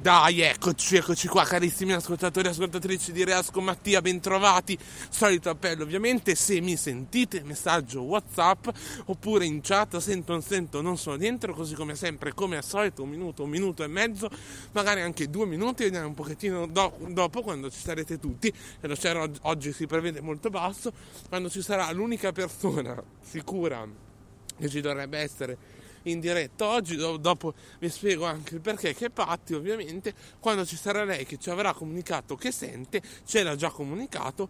Dai, eccoci, eccoci qua, carissimi ascoltatori e ascoltatrici di Reasco Mattia, bentrovati. Solito appello, ovviamente, se mi sentite, messaggio WhatsApp oppure in chat, sento, non sento, non sono dentro, così come sempre, come al solito, un minuto, un minuto e mezzo, magari anche due minuti, vediamo un pochettino do- dopo, quando ci sarete tutti, e lo og- oggi si prevede molto basso, quando ci sarà l'unica persona sicura che ci dovrebbe essere in diretta. Oggi, do- dopo vi spiego anche il perché, che Patti ovviamente quando ci sarà lei che ci avrà comunicato che sente, ce l'ha già comunicato,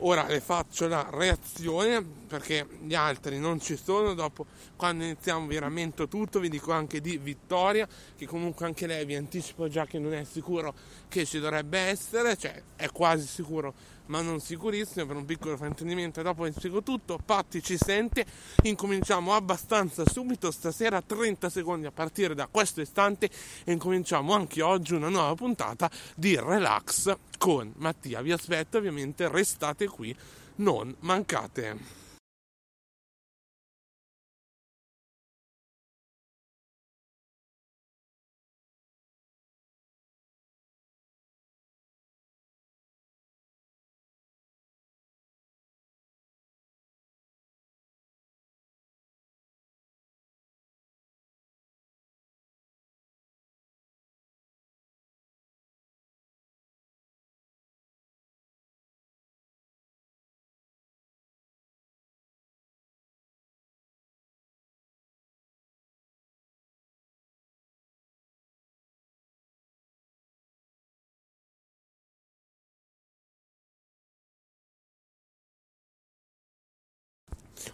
ora le faccio la reazione perché gli altri non ci sono, dopo quando iniziamo vi rammento tutto, vi dico anche di Vittoria, che comunque anche lei vi anticipo già che non è sicuro che ci dovrebbe essere, cioè è quasi sicuro ma non sicurissimo per un piccolo fraintendimento. Dopo vi spiego tutto. Patti ci sente. Incominciamo abbastanza subito. Stasera 30 secondi a partire da questo istante. E incominciamo anche oggi una nuova puntata di Relax con Mattia. Vi aspetto ovviamente restate qui. Non mancate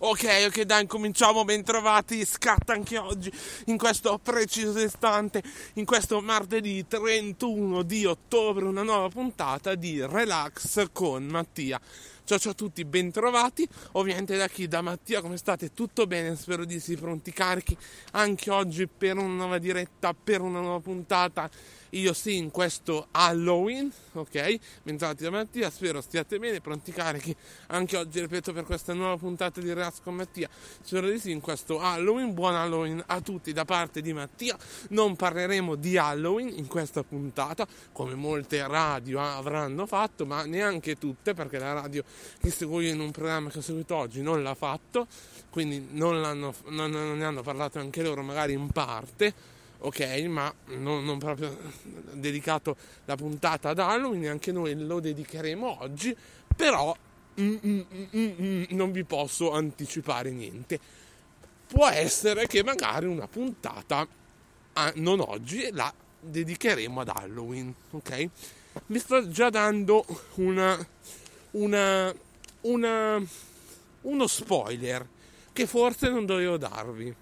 Ok, ok, dai, cominciamo, ben trovati, scatta anche oggi, in questo preciso istante, in questo martedì 31 di ottobre, una nuova puntata di Relax con Mattia. Ciao ciao a tutti, ben trovati. Ovviamente da chi? Da Mattia, come state? Tutto bene? Spero di sì, pronti carichi anche oggi per una nuova diretta, per una nuova puntata io sì in questo Halloween, ok? Bentrovati da Mattia, spero stiate bene, pronti carichi anche oggi, ripeto, per questa nuova puntata di Relax con Mattia. Spero di sì in questo Halloween, buon Halloween a tutti da parte di Mattia. Non parleremo di Halloween in questa puntata, come molte radio avranno fatto, ma neanche tutte, perché la radio che seguo io in un programma che ho seguito oggi non l'ha fatto, quindi non, non, non ne hanno parlato anche loro, magari in parte ok, ma non, non, proprio dedicato la puntata ad Halloween, neanche noi lo dedicheremo oggi, però mm, mm, mm, mm, non vi posso anticipare niente. Può essere che magari una puntata, ah, non oggi, la dedicheremo ad Halloween, ok? Vi sto già dando una, una, una, uno spoiler che forse non dovevo darvi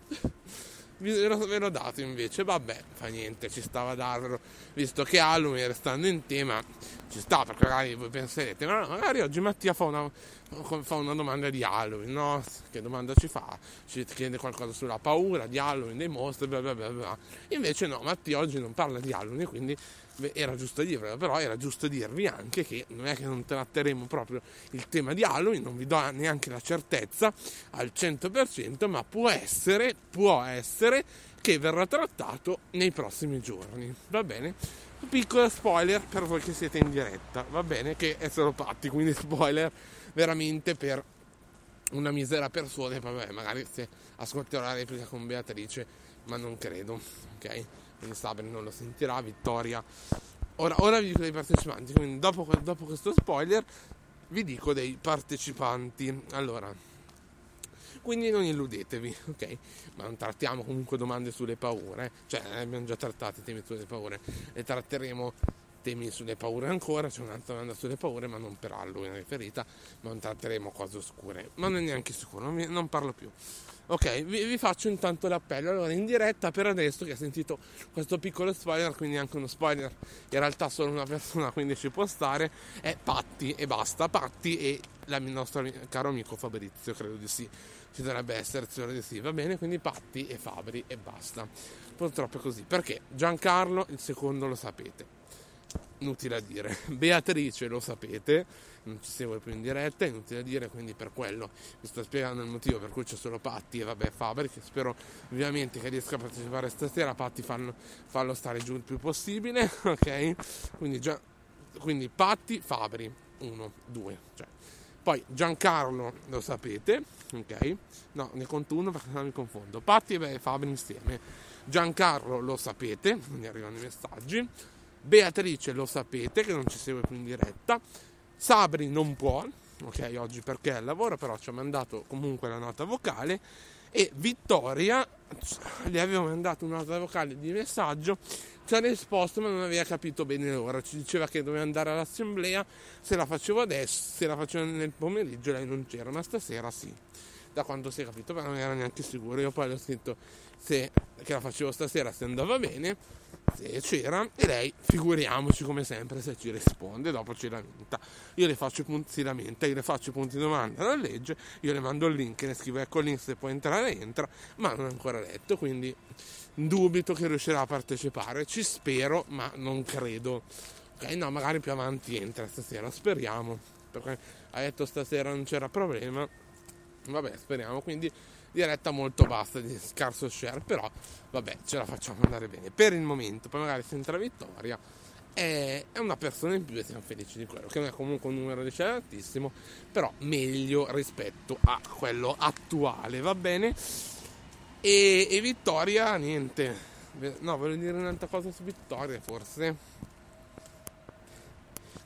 ve l'ho, dato invece, vabbè, fa niente, ci stava a darvelo, visto che Halloween restando in tema ci sta, perché magari voi penserete, ma magari oggi Mattia fa una, fa una domanda di Halloween, no? Che domanda ci fa? Ci chiede qualcosa sulla paura di Halloween, dei mostri, bla bla bla bla. Invece no, Mattia oggi non parla di Halloween, quindi era giusto dirvelo, però era giusto dirvi anche che non è che non tratteremo proprio il tema di Halloween, non vi do neanche la certezza al 100%, ma può essere, può essere che verrà trattato nei prossimi giorni, va bene? Piccolo spoiler per voi che siete in diretta, va bene? Che è solo Patti, quindi spoiler veramente per una misera persona, vabbè, magari se ascolterò la replica con Beatrice, ma non credo, ok? Quindi Sabri non lo sentirà, Vittoria. Ora, ora vi dico dei partecipanti, quindi dopo, dopo questo spoiler vi dico dei partecipanti. Allora, quindi non illudetevi, ok? Ma non trattiamo comunque domande sulle paure, cioè abbiamo già trattato i temi sulle paure, e tratteremo temi sulle paure ancora, c'è un'altra domanda sulle paure, ma non per Halloween riferita, ma non tratteremo cose oscure, ma non è neanche sicuro, non, non parlo più. Ok, vi, vi, faccio intanto l'appello. Allora, in diretta per adesso che ha sentito questo piccolo spoiler, quindi anche uno spoiler, in realtà solo una persona, quindi ci può stare, è Patti e basta. Patti e il nostro caro amico Fabrizio, credo di sì. Ci dovrebbe essere, spero di sì, va bene? Quindi Patti e Fabri e basta. Purtroppo è così. Perché Giancarlo, il secondo lo sapete inutile a dire. Beatrice lo sapete, non ci segue più in diretta, è inutile dire, quindi per quello vi sto spiegando il motivo per cui c'è solo Patti e vabbè Fabri, che spero ovviamente che riesca a partecipare stasera, Patti fallo, fallo stare giù il più possibile, ok? Quindi, già, quindi Patti, Fabri, uno, due, cioè. Poi Giancarlo lo sapete, ok? No, ne conto uno perché non mi confondo. Patti e Fabri insieme. Giancarlo lo sapete, quindi arrivano i messaggi. Beatrice lo sapete che non ci segue più in diretta. Sabri non può, ok, oggi perché è al lavoro, però ci ha mandato comunque la nota vocale. E Vittoria gli avevo mandato una nota vocale di messaggio, ci ha risposto ma non aveva capito bene l'ora, ci diceva che doveva andare all'assemblea, se la facevo adesso, se la facevo nel pomeriggio lei non c'era, ma stasera sì, da quanto si è capito, ma non era neanche sicuro, io poi le ho scritto se, che la facevo stasera se andava bene se c'era e lei figuriamoci come sempre se ci risponde dopo ci lamenta. Io le faccio i punti si lamenta io le faccio i punti domanda la legge io le mando il link ne scrivo ecco il link se può entrare entra ma non è ancora letto quindi dubito che riuscirà a partecipare ci spero ma non credo. Ok no magari più avanti entra stasera speriamo. Perché ha detto stasera non c'era problema vabbè speriamo quindi diretta molto bassa, di scarso share, però vabbè, ce la facciamo andare bene. Per il momento, poi magari se entra vittoria, è, una persona in più e siamo felici di quello, che non è comunque un numero di share altissimo, però meglio rispetto a quello attuale, va bene? E, e Vittoria, niente. No, volevo dire un'altra cosa su Vittoria, forse.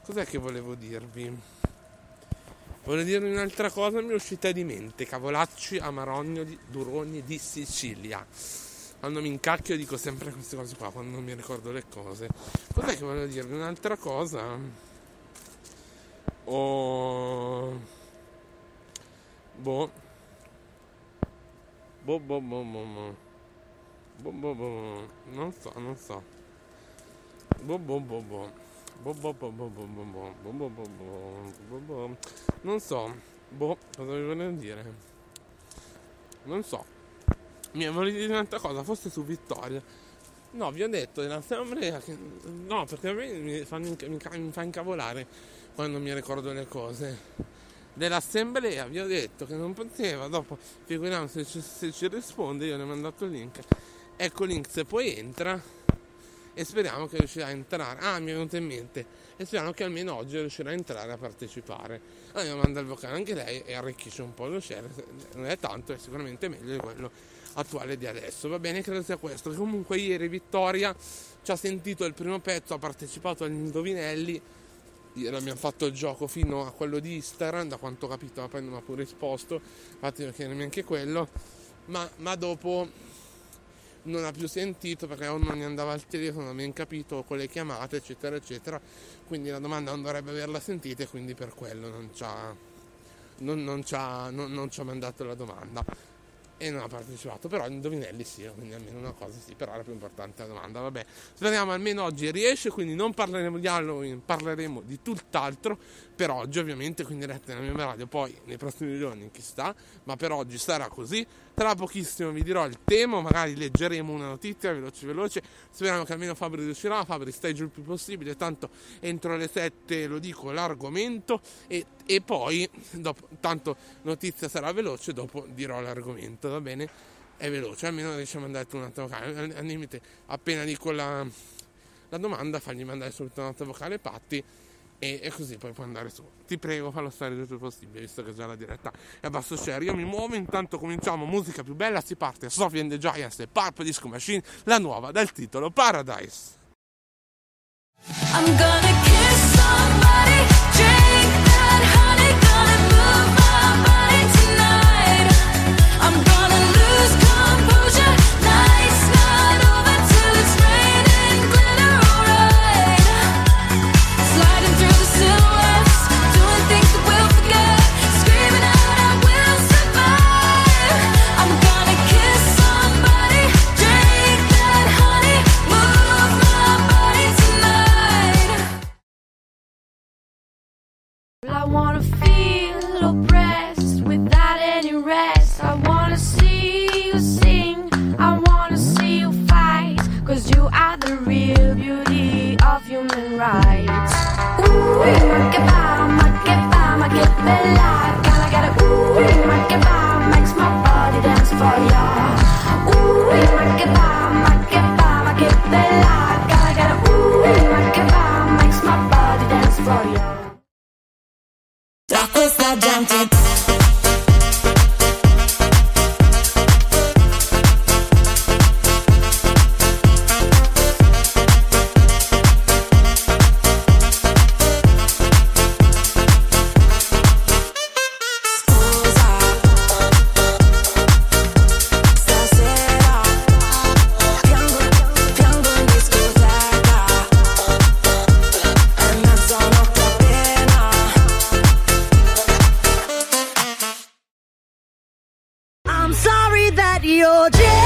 Cos'è che volevo dirvi? Voglio dire un'altra cosa, mi è uscita di mente. Cavolacci, amarognoli, duroni di Sicilia. Quando mi incacchio dico sempre queste cose qua, quando non mi ricordo le cose. Cos'è che voglio dirvi? Un'altra cosa? Oh... Boh. Boh, boh, boh, boh, boh. Boh, boh, boh. Non so, non so. Boh, boh, boh, boh. Boh, boh, boh, boh, boh, boh, boh. Boh, boh, boh, boh. Boh, boh. Non so. Boh, cosa vi voglio dire? Non so. Mi volevo dire un'altra cosa, forse su Vittoria. No, vi ho detto dell'assemblea che... No, perché a me mi fa, mi, mi fa incavolare quando mi ricordo le cose. Dell'assemblea vi ho detto che non poteva, dopo figuriamo se ci, se ci risponde, io ne ho mandato il link. Ecco il link se poi entra e speriamo che riuscirà a entrare. Ah, mi è venuto in mente. E speriamo che almeno oggi riuscirà a entrare a partecipare. Allora manda il vocale anche lei e arricchisce un po' lo share. Non è tanto, è sicuramente meglio di quello attuale di adesso. Va bene, credo sia questo. Comunque ieri Vittoria ci ha sentito il primo pezzo, ha partecipato agli indovinelli. Ieri abbiamo fatto il gioco fino a quello di Instagram, da quanto ho capito, ma poi non ha pure risposto. Infatti non chiedermi anche quello. Ma, ma dopo non ha più sentito perché o non gli andava al telefono, non ben capito con le chiamate, eccetera, eccetera. Quindi la domanda non dovrebbe averla sentita e quindi per quello non ci ha, non, non ci ha, non, non ci ha mandato la domanda. E non ha partecipato, però indovinelli sì, quindi almeno una cosa sì, però era più importante la domanda, vabbè, speriamo almeno oggi riesce, quindi non parleremo di Halloween, parleremo di tutt'altro, per oggi ovviamente, quindi dirette nella mia radio, poi nei prossimi giorni chi sta, ma per oggi sarà così, tra pochissimo vi dirò il tema, magari leggeremo una notizia veloce veloce, speriamo che almeno Fabri riuscirà, Fabri stai giù il più possibile, tanto entro le 7 lo dico l'argomento. E, e poi, dopo, tanto notizia sarà veloce, dopo dirò l'argomento, va bene? È veloce, almeno riusciamo a mandare un attimo vocale, al limite appena dico la, la domanda fagli mandare subito un attimo vocale Patti e, e, così poi può andare su. Ti prego, fallo stare il più possibile, visto che già la diretta è a basso share. Io mi muovo, intanto cominciamo, musica più bella, si parte Sophie and the Giants e Purple Disco Machine, la nuova dal titolo Paradise. I'm gonna rights. Ooh, ma che fa, ma che fa, ma che bella. Gotta get a ooh, ma che fa, makes my body dance for ya. Ooh, ma che fa, ma che fa, ma che bella. Gotta get a ooh, ma che fa, makes my body dance for ya. Tra questa gente your day.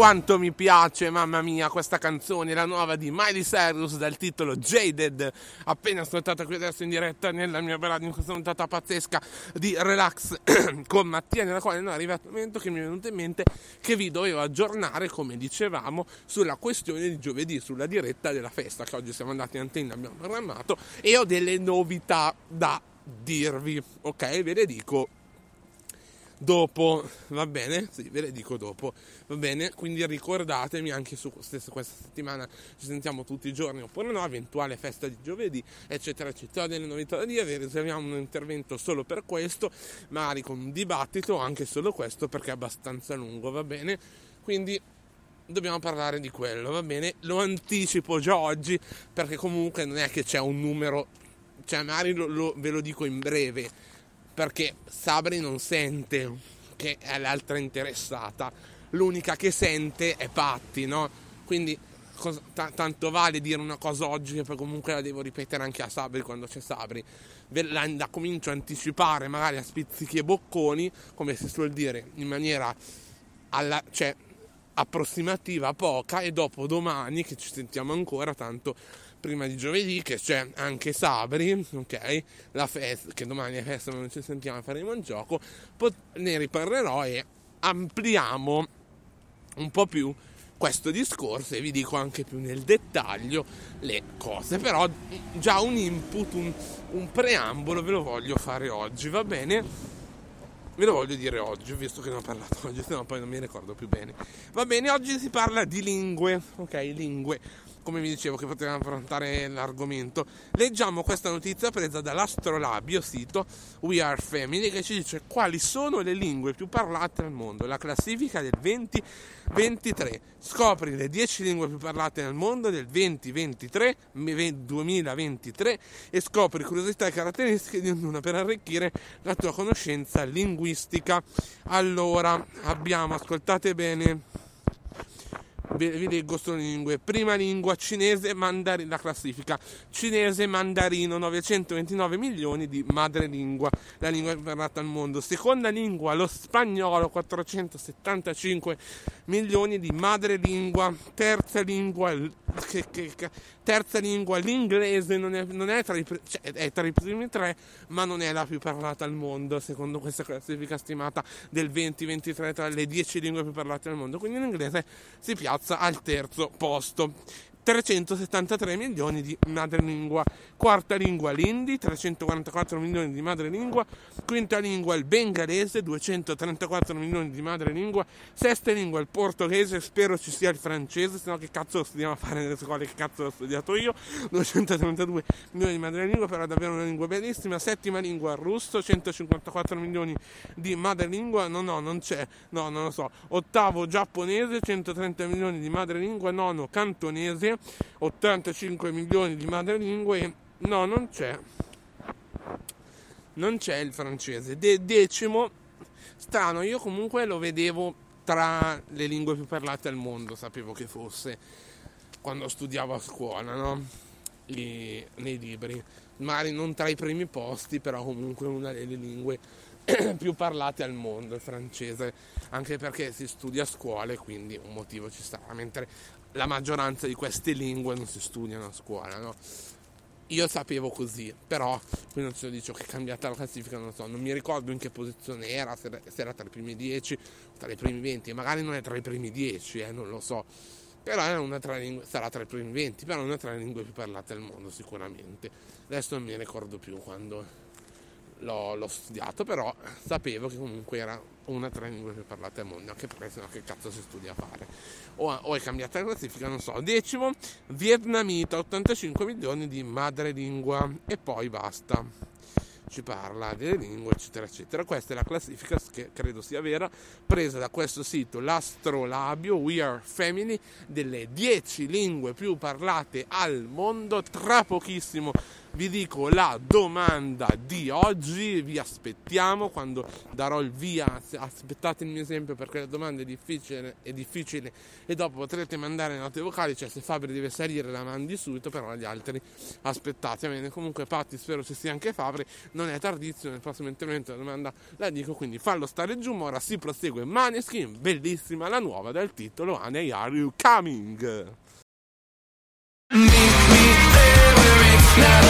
Quanto mi piace, mamma mia, questa canzone, la nuova di Miley Cyrus dal titolo Jaded, appena ascoltata qui adesso in diretta nella mia radio in questa puntata pazzesca di Relax con Mattia, nella quale non è arrivato il momento che mi è venuto in mente che vi dovevo aggiornare, come dicevamo, sulla questione di giovedì, sulla diretta della festa, che oggi siamo andati in antenna, abbiamo programmato, e ho delle novità da dirvi, ok? Ve le dico dopo, va bene? Sì, ve le dico dopo, va bene? Quindi ricordatemi anche su questa settimana ci sentiamo tutti i giorni oppure no, eventuale festa di giovedì, eccetera, eccetera. Delle novità da dire, riserviamo un intervento solo per questo, magari con un dibattito, anche solo questo perché è abbastanza lungo, va bene? Quindi dobbiamo parlare di quello, va bene? Lo anticipo già oggi perché comunque non è che c'è un numero, cioè magari lo- lo- ve lo dico in breve, perché Sabri non sente che è l'altra interessata, l'unica che sente è Patti, no? Quindi cosa, t- tanto vale dire una cosa oggi che poi comunque la devo ripetere anche a Sabri quando c'è Sabri. La, la comincio a anticipare magari a spizzichi e bocconi, come si suol dire, in maniera alla, cioè, approssimativa, poca, e dopo domani che ci sentiamo ancora, tanto prima di giovedì che c'è anche Sabri, ok? La festa, che domani è festa, ma non ci sentiamo, faremo un gioco, pot- ne riparlerò e ampliamo un po' più questo discorso e vi dico anche più nel dettaglio le cose, però già un input, un, un preambolo ve lo voglio fare oggi, va bene? Ve lo voglio dire oggi, visto che ne ho parlato oggi, se no poi non mi ricordo più bene. Va bene, oggi si parla di lingue, ok? Lingue come vi dicevo che potevamo affrontare l'argomento, leggiamo questa notizia presa dall'astrolabio sito We Are Family che ci dice quali sono le lingue più parlate al mondo, la classifica del 2023. Scopri le 10 lingue più parlate nel mondo del 2023, 2023 e scopri curiosità e caratteristiche di ognuna per arricchire la tua conoscenza linguistica. Allora, abbiamo, ascoltate bene vi leggo solo lingue. Prima lingua cinese, mandarino, la classifica. Cinese, mandarino, 929 milioni di madrelingua, la lingua parlata al mondo. Seconda lingua, lo spagnolo, 475 milioni di madrelingua. Terza lingua, che, che, che, terza lingua, l'inglese, non è, non è, tra i, cioè, è tra i primi tre, ma non è la più parlata al mondo, secondo questa classifica stimata del 2023 tra le 10 lingue più parlate al mondo. Quindi l'inglese si piazza al terzo posto. 373 milioni di madrelingua, quarta lingua l'indi, 344 milioni di madrelingua, quinta lingua il bengalese, 234 milioni di madrelingua, sesta lingua il portoghese, spero ci sia il francese, se no che cazzo lo studiamo a fare nelle scuole, che cazzo l'ho studiato io, 232 milioni di madrelingua, però è davvero una lingua bellissima, settima lingua il russo, 154 milioni di madrelingua, no no non c'è, no non lo so, ottavo giapponese, 130 milioni di madrelingua, nono cantonese, 85 milioni di madrelingue, no, non c'è. Non c'è il francese. De- decimo, strano, io comunque lo vedevo tra le lingue più parlate al mondo, sapevo che fosse quando studiavo a scuola, no? I, nei libri. Magari non tra i primi posti, però comunque una delle lingue più parlate al mondo, il francese, anche perché si studia a scuola e quindi un motivo ci sta, mentre la maggioranza di queste lingue non si studiano a scuola, no? Io sapevo così, però qui non ce lo dico che è cambiata la classifica, non so, non mi ricordo in che posizione era, se era, tra i primi 10 o tra i primi 20, magari non è tra i primi 10, eh, non lo so, però tra lingue, sarà tra i primi 20, però è una tra le lingue più parlate al mondo sicuramente. Adesso non mi ricordo più quando l'ho, l'ho studiato, però sapevo che comunque era una tra le lingue più parlate al mondo, anche perché sennò che cazzo si studia a fare. O, o è cambiata la classifica, non so. Decimo, vietnamita, 85 milioni di madrelingua e poi basta ci parla delle lingue, eccetera, eccetera. Questa è la classifica che credo sia vera, presa da questo sito, l'Astrolabio We Are Family, delle 10 lingue più parlate al mondo. Tra pochissimo vi dico la domanda di oggi, vi aspettiamo quando darò il via, aspettate il mio esempio perché la domanda è difficile, è difficile e dopo potrete mandare note vocali, cioè se Fabri deve salire la mandi subito, però gli altri aspettate, bene, comunque Patti spero ci sia anche Fabri, non è tardissimo, nel prossimo intervento la domanda la dico, quindi fallo stare giù, ma ora si prosegue. Maneskin, bellissima la nuova dal titolo Honey Are You Coming? never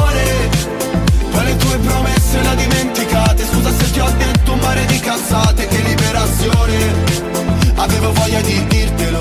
pensate che liberazione. Avevo voglia di dirtelo.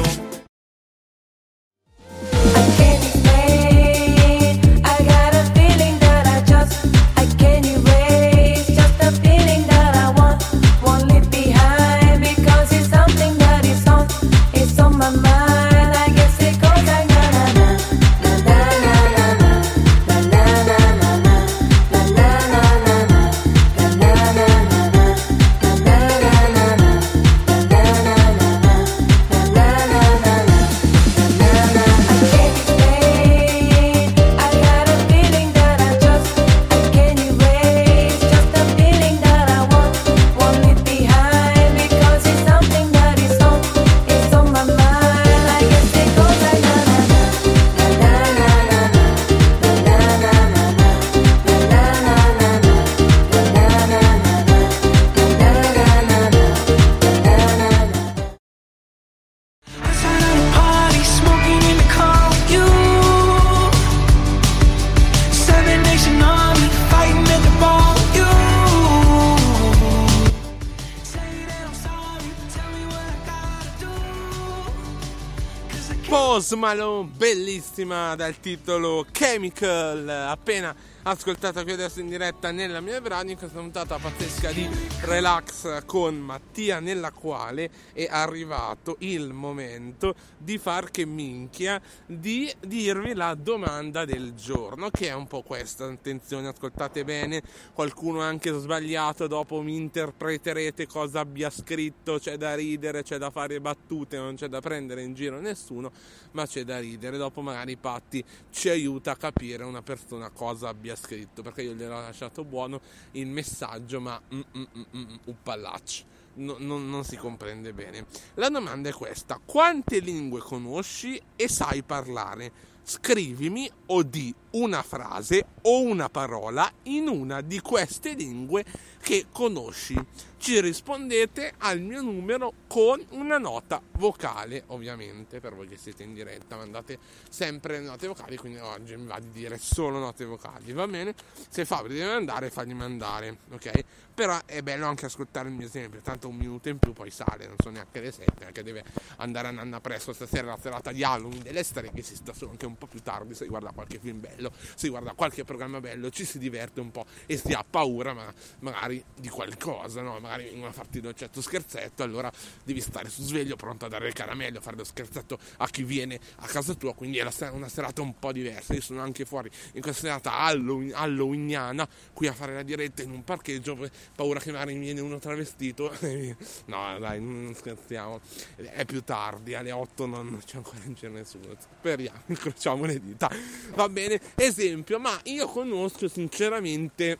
Malone, bellissima dal titolo Chemical, appena ascoltata qui adesso in diretta nella mia brani, questa puntata pazzesca di relax con Mattia, nella quale è arrivato il momento di far che minchia di dirvi la domanda del giorno, che è un po' questa, attenzione, ascoltate bene, qualcuno anche sbagliato, dopo mi interpreterete cosa abbia scritto, c'è da ridere, c'è da fare battute, non c'è da prendere in giro nessuno, ma c'è da ridere, dopo magari Patti ci aiuta a capire una persona cosa abbia scritto, perché io gliel'ho lasciato buono il messaggio, ma mm, mm, mm, un pallaccio. No- non, non si comprende bene. La domanda è questa: quante lingue conosci e sai parlare? Scrivimi o di una frase o una parola in una di queste lingue che conosci. Ci rispondete al mio numero con una nota vocale, ovviamente, per voi che siete in diretta, mandate sempre note vocali, quindi oggi mi va di dire solo note vocali, va bene? Se Fabri deve mandare, fagli mandare, ok? Però è bello anche ascoltare il mio esempio, tanto un minuto in più poi sale, non so neanche le sette, anche deve andare a nanna presto stasera la serata di Halloween delle streghe, si sta solo anche un po' più tardi, si guarda qualche film bello, si guarda qualche programma bello, ci si diverte un po' e si ha paura ma magari di qualcosa, no? Magari vengono a farti un certo scherzetto, allora devi stare su sveglio, pronto a dare il caramello, a fare lo scherzetto a chi viene a casa tua, quindi è una serata un po' diversa. Io sono anche fuori in questa serata Halloween, halloweeniana, qui a fare la diretta in un parcheggio, paura che magari mi viene uno travestito. no, dai, non scherziamo. È più tardi, alle 8 non c'è ancora in giro nessuno. Speriamo, incrociamo le dita. Va bene, esempio, ma io conosco sinceramente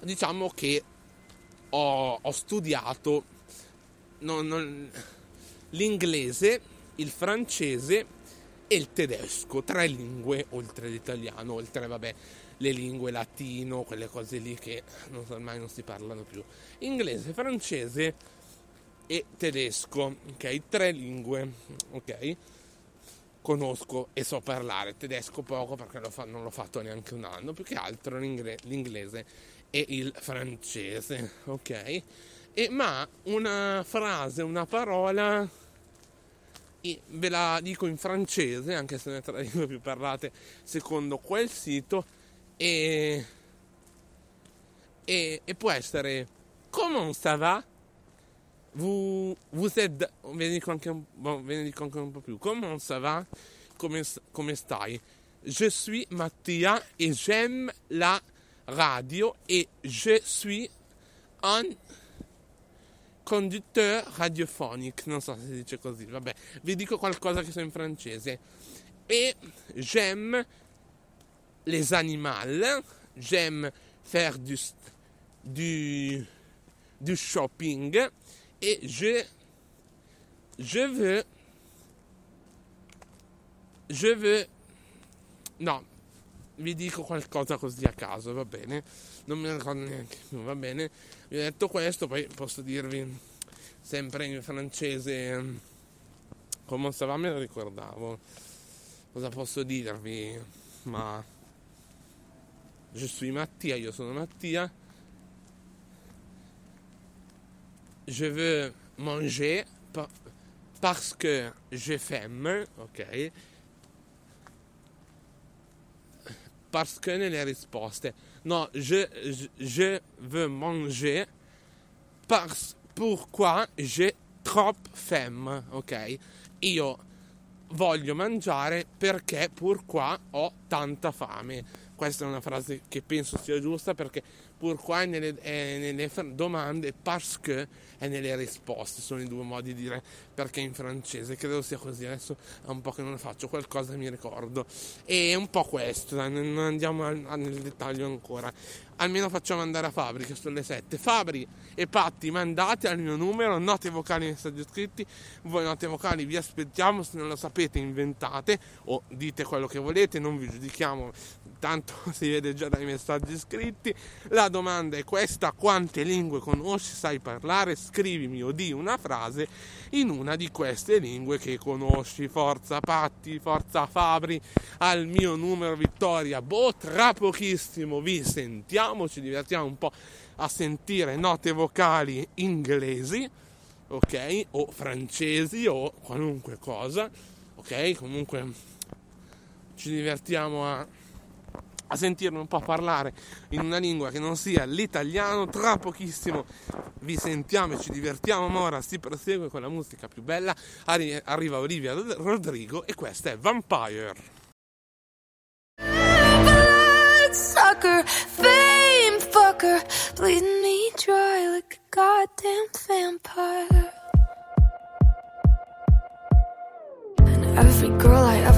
diciamo che ho, ho studiato non- non- l'inglese, il francese e il tedesco, tre lingue oltre l'italiano, oltre vabbè le lingue latino, quelle cose lì che non ormai non si parlano più. Inglese, francese e tedesco, ok? Tre lingue, ok? Conosco e so parlare tedesco poco perché lo fa- non l'ho fatto neanche un anno, più che altro l'ingle- l'inglese e il francese, ok? E, ma una frase, una parola, ve la dico in francese, anche se non è tra le lingue più parlate secondo quel sito, e, e, e può essere Comment ça va? Vous, vous êtes, ve ne dico anche un, bon, ve ne dico anche un po' più, Comment ça va? Come, come stai? Je suis Mattia et j'aime la radio et je suis un conducteur radiophonique, non so se si dice così, vabbè, vi dico qualcosa che so in francese. Et j'aime les animaux, j'aime faire du, du, du shopping. Et je, je veux, je veux, no, vi dico qualcosa così a caso, va bene? Non ne ricordo neanche più, va bene? Vi ho detto questo, poi posso dirvi sempre in francese come va, me lo ricordavo. Cosa posso dirvi? Ma je suis Mattia, io sono Mattia. Je veux manger pa- parce que je femme, ok? Parce que nelle risposte. No, je, je, je veux manger parce, pourquoi j'ai trop faim, ok? Io voglio mangiare perché pourquoi ho tanta fame. Questa è una frase che penso sia giusta perché pourquoi è nelle, è nelle fr- domande, parce que è nelle risposte. Sono i due modi di dire perché in francese. Credo sia così. Adesso è un po' che non lo faccio, qualcosa mi ricordo. E è un po' questo, non andiamo al- al- nel dettaglio ancora. Almeno facciamo andare a Fabri che sono le 7. Fabri e Patti mandate al mio numero note vocali e messaggi scritti. Voi note vocali vi aspettiamo, se non lo sapete inventate o dite quello che volete, non vi giudichiamo, tanto si vede già dai messaggi scritti. La domanda è questa, quante lingue conosci, sai parlare? Scrivimi o di una frase in una di queste lingue che conosci. Forza Patti, forza Fabri, al mio numero Vittoria. Boh, tra pochissimo vi sentiamo, ci divertiamo un po' a sentire note vocali inglesi, ok? O francesi o qualunque cosa, ok? Comunque ci divertiamo a, a sentirmi un po' parlare in una lingua che non sia l'italiano. Tra pochissimo vi sentiamo e ci divertiamo, ma ora si prosegue con la musica più bella. Arri- arriva Olivia Rod- Rodrigo e questa è Vampire. sucker, fame fucker, bleeding me dry like a goddamn vampire. And every girl I ever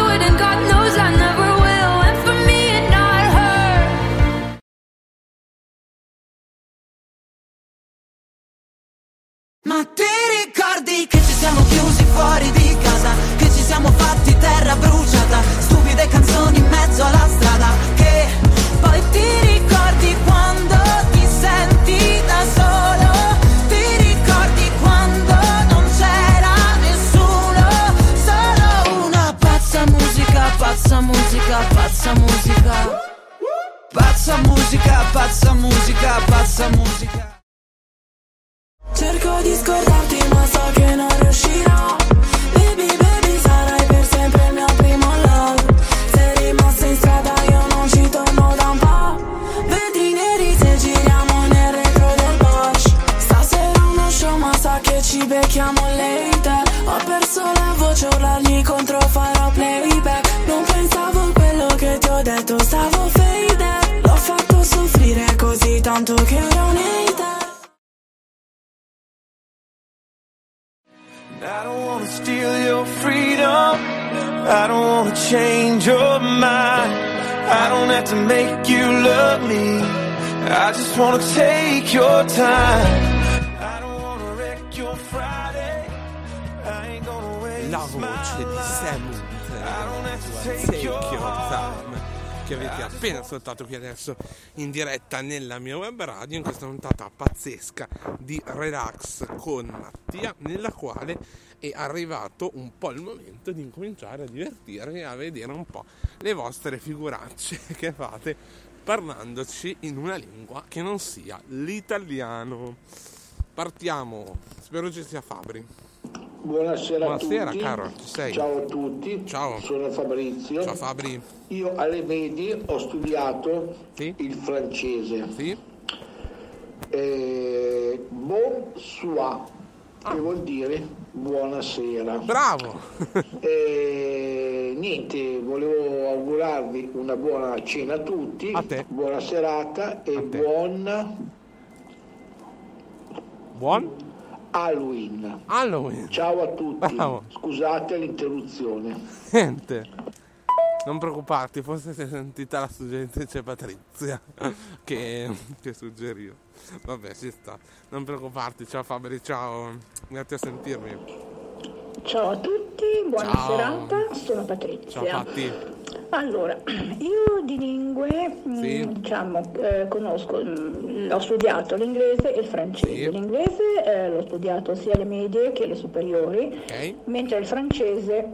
ascoltato qui adesso in diretta nella mia web radio in questa puntata pazzesca di Relax con Mattia nella quale è arrivato un po' il momento di incominciare a divertirvi e a vedere un po' le vostre figuracce che fate parlandoci in una lingua che non sia l'italiano. Partiamo, spero ci sia Fabri. Buonasera, Buonasera, a tutti. caro, ci sei? Ciao a tutti. Ciao. Sono Fabrizio. Ciao Fabri. Io alle medie ho studiato Sì? il francese. Sì? Eh, bonsoir, Ah. che vuol dire buonasera. Bravo! E niente, volevo augurarvi una buona cena a tutti, A te. buona serata e buon Buon Halloween. Halloween! Ciao a tutti. Bravo. Scusate l'interruzione. Niente. Non preoccuparti, forse si è sentita la suggeritrice Patrizia che, che suggerivo. Vabbè, ci sta. Non preoccuparti, ciao Fabri, ciao. Grazie a sentirmi. Ciao a tutti, buona Ciao. serata, sono Patrizia. Ciao Patti. Allora, io di lingue, mm, Sì. diciamo, eh, conosco, mm, ho studiato l'inglese e il francese. Sì. L'inglese eh, l'ho studiato sia alle medie che alle superiori, Ok. mentre il francese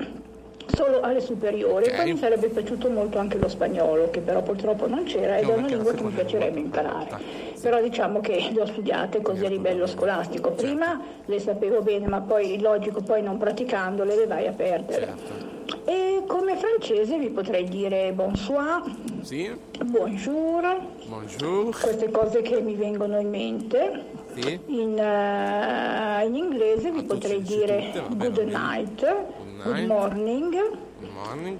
solo alle superiori. Ok. Poi mi sarebbe piaciuto molto anche lo spagnolo, che però purtroppo non c'era ed No, è una lingua che mi piacerebbe imparare. Sì. Però diciamo che le ho studiate così a livello scolastico. Prima le sapevo bene, ma poi logico, poi non praticandole le vai a perdere. Certo. E come francese vi potrei dire bonsoir, Sì, bonjour, bonjour, queste cose che mi vengono in mente. sì, In, eh, in inglese vi tu potrei dire tutte, va bene, good va bene. night, night. good morning, good morning,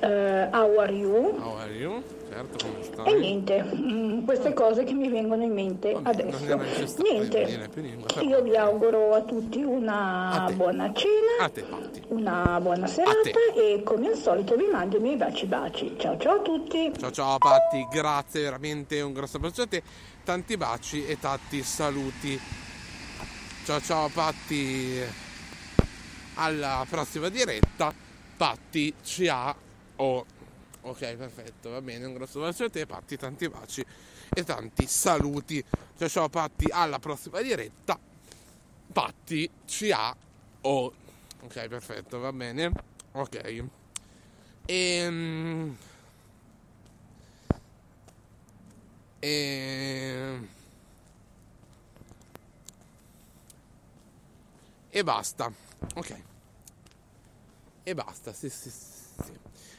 eh, how are you? how are you? Certo, E niente, mm, queste cose che mi vengono in mente adesso. Niente, io vi auguro a tutti una A buona cena, te, una buona serata e come al solito vi mando i miei baci baci. Ciao ciao a tutti! Ciao ciao Patti, grazie veramente, un grosso abbraccio a te, tanti baci e tanti saluti. Ciao ciao Patti, alla prossima diretta, Patti ci ha o ok perfetto, va bene, un grosso bacio a te Patti, tanti baci e tanti saluti. Ciao ciao Patti, alla prossima diretta, Patti ci ha o ok perfetto, va bene, ok. Ehm... E... e basta. Ok. E basta, sì, sì, sì.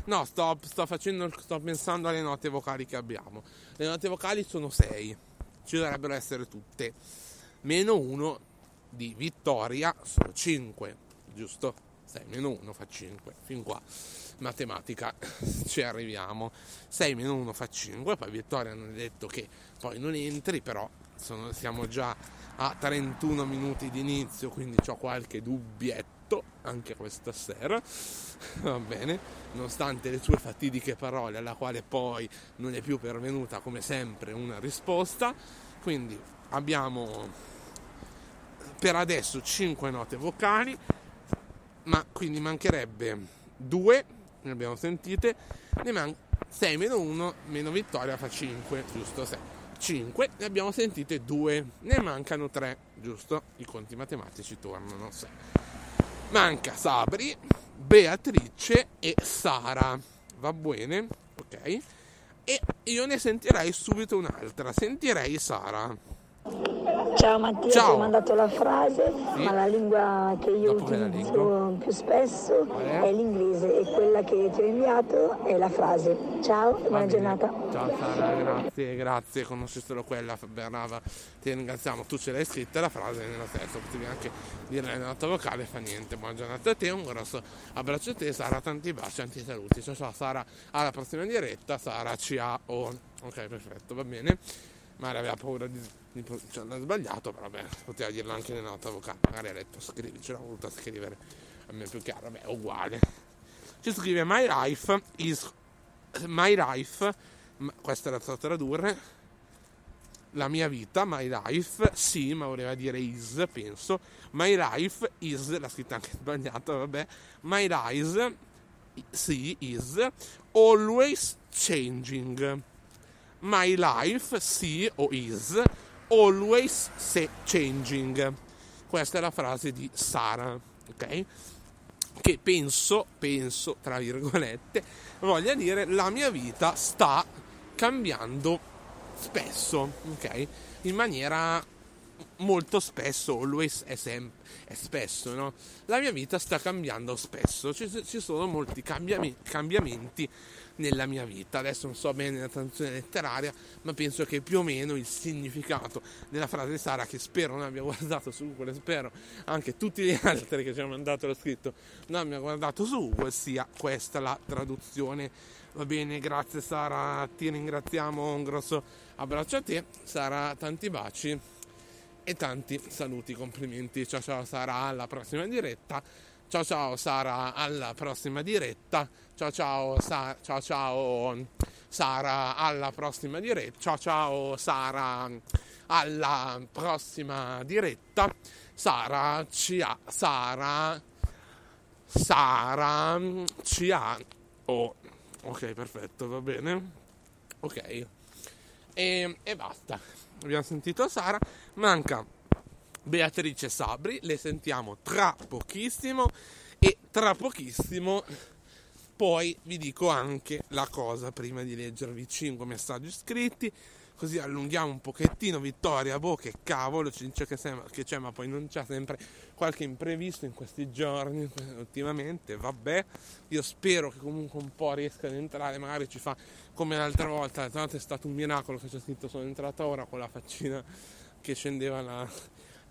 No, sto, sto facendo, sto pensando alle note vocali che abbiamo. Le note vocali sono 6. Ci dovrebbero essere tutte. Meno 1 di vittoria sono 5, giusto? 6 meno 1 fa 5. Fin qua. Matematica ci arriviamo. 6 meno 1 fa 5. Poi vittoria non è detto che poi non entri, però sono- siamo già a 31 minuti di inizio, quindi ho qualche dubbietto anche questa sera. Va bene, nonostante le sue fatidiche parole, alla quale poi non è più pervenuta come sempre una risposta. Quindi abbiamo per adesso 5 note vocali, ma quindi mancherebbe 2, ne abbiamo sentite, ne manca 6 meno 1 meno vittoria fa 5, giusto? 6. 5, ne abbiamo sentite 2, ne mancano 3, giusto? I conti matematici tornano 6. Manca Sabri, Beatrice e Sara. Va bene? Ok? E io ne sentirei subito un'altra. Sentirei Sara. Ciao Mattia, Ciao. ti ho mandato la frase, Sì. ma la lingua che io Dopo utilizzo più spesso è? è l'inglese e quella che ti ho inviato è la frase. Ciao, buona bene. giornata. Ciao Sara, grazie, grazie. Conosci solo quella, brava. Ti ringraziamo. Tu ce l'hai scritta la frase nella testa. Potevi anche dire la nota vocale, fa niente. Buona giornata a te, un grosso abbraccio a te, Sara. Tanti baci, tanti saluti. Ciao ciao Sara, alla prossima diretta. Sara ciao. Ok, perfetto, va bene. Magari aveva paura di, di cioè, l'ha sbagliato, però vabbè, poteva dirlo anche nella nota vocale. Magari ha detto scrivi, ce l'ho voluta scrivere. A me è più chiaro, vabbè, è uguale. Ci scrive My life is My life, questa era da tradurre, la mia vita, my life, sì, ma voleva dire is, penso. My life is, l'ha scritta anche sbagliata, vabbè. My life, sì, is, always changing. My life, sì, o is, always changing. Questa è la frase di Sara, ok? che penso, penso, tra virgolette, voglia dire la mia vita sta cambiando spesso, ok? In maniera molto spesso, always è, sem- è spesso, no? La mia vita sta cambiando spesso, ci, ci sono molti cambiami- cambiamenti nella mia vita. Adesso non so bene la traduzione letteraria, ma penso che più o meno il significato della frase di Sara, che spero non abbia guardato su Google, spero anche tutti gli altri che ci hanno mandato lo scritto non abbia guardato su Google, sia questa la traduzione. Va bene, grazie Sara, ti ringraziamo, un grosso abbraccio a te. Sara, tanti baci e tanti saluti, complimenti. Ciao ciao Sara, alla prossima diretta. Ciao ciao Sara, alla prossima diretta. Ciao ciao Sa- ciao ciao Sara, alla prossima diretta. Ciao ciao Sara, alla prossima diretta. Sara ci ha Sara Sara ci ha oh, Ok, perfetto, va bene. Ok. E, e basta. Abbiamo sentito Sara. Manca Beatrice Sabri. Le sentiamo tra pochissimo. E tra pochissimo poi vi dico anche la cosa prima di leggervi 5 messaggi scritti. Così allunghiamo un pochettino. Vittoria, boh, che cavolo, ci dice che, sembra- che c'è, ma poi non c'è sempre qualche imprevisto in questi giorni, ultimamente. Vabbè, io spero che comunque un po' riesca ad entrare. Magari ci fa come l'altra volta. L'altra volta è stato un miracolo che c'è scritto sono entrata ora con la faccina che scendeva la,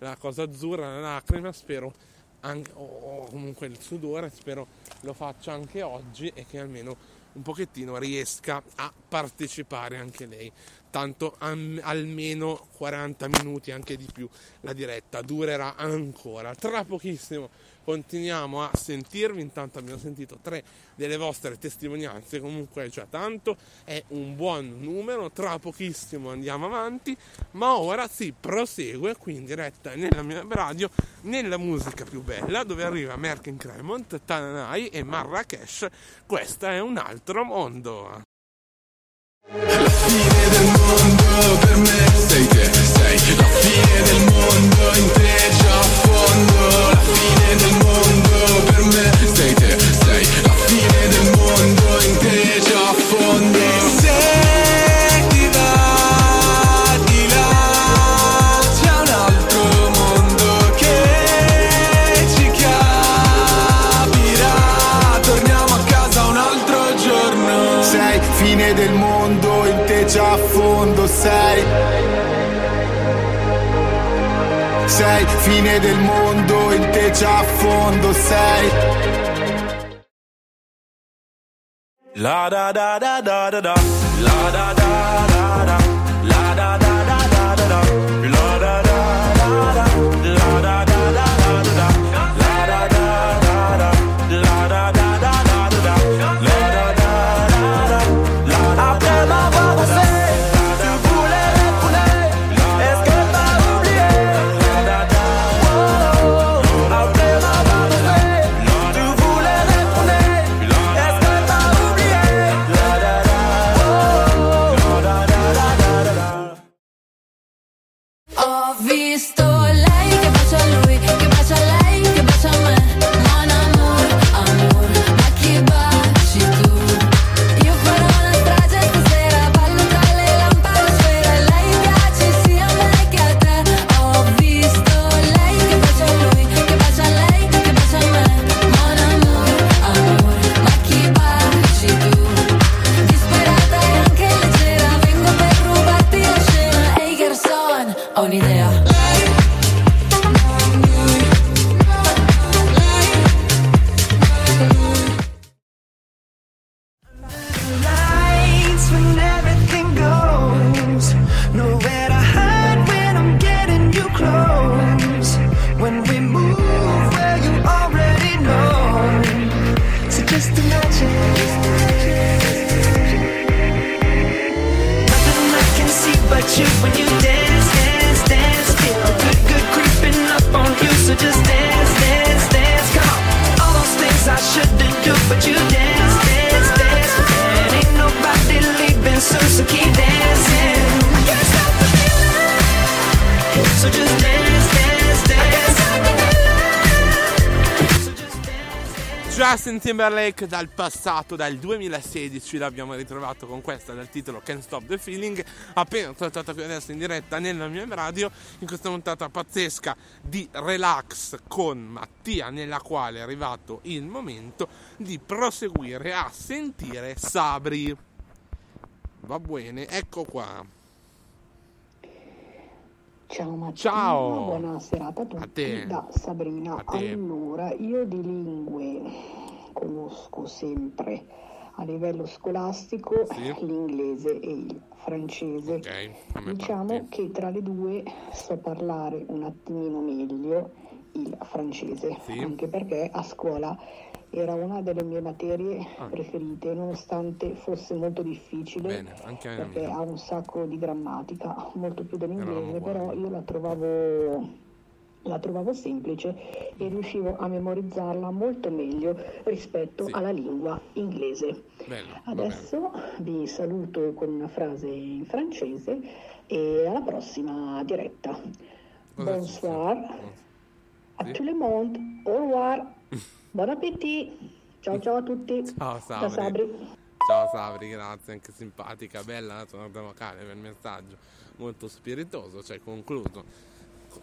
la cosa azzurra, la lacrima. Spero anche, o, comunque il sudore, spero lo faccia anche oggi e che almeno un pochettino riesca a partecipare anche lei. Tanto almeno 40 minuti, anche di più, la diretta durerà ancora. Tra pochissimo continuiamo a sentirvi. Intanto abbiamo sentito tre delle vostre testimonianze. Comunque, cioè, tanto è un buon numero. Tra pochissimo andiamo avanti. Ma ora si prosegue qui in diretta nella mia radio, nella musica più bella, dove arriva Merkin Cremont, Tananai e Marrakesh. Questo è un altro mondo. La fine del mondo per me sei te, sei la fine del mondo in te del mondo, in te già a fondo sei. La da da da da da da La da da da da La da da Timberlake dal passato, dal 2016, l'abbiamo ritrovato con questa dal titolo Can't Stop the Feeling, appena trattata qui adesso in diretta nella mia radio, in questa puntata pazzesca di Relax con Mattia, nella quale è arrivato il momento di proseguire a sentire Sabri. Va bene, ecco qua. Ciao Mattia, Ciao. buona serata a tutti A te. da Sabrina. A te. Allora, io di lingue conosco sempre a livello scolastico Sì. l'inglese e il francese. Ok, come Diciamo parti? che tra le due so parlare un attimino meglio il francese, Sì. anche perché a scuola era una delle mie materie Ah. preferite, nonostante fosse molto difficile Bene, perché ha un sacco di grammatica, molto più dell'inglese, però io la trovavo la trovavo semplice e riuscivo a memorizzarla molto meglio rispetto alla lingua inglese. Bello. Adesso vi saluto con una frase in francese e alla prossima diretta. Bonsoir a tout le monde, au revoir, buon appétit, ciao ciao a tutti. Ciao Sabri. Sabri. Ciao Sabri, grazie, anche simpatica, bella la tua nota vocale per il messaggio, molto spiritoso, cioè concluso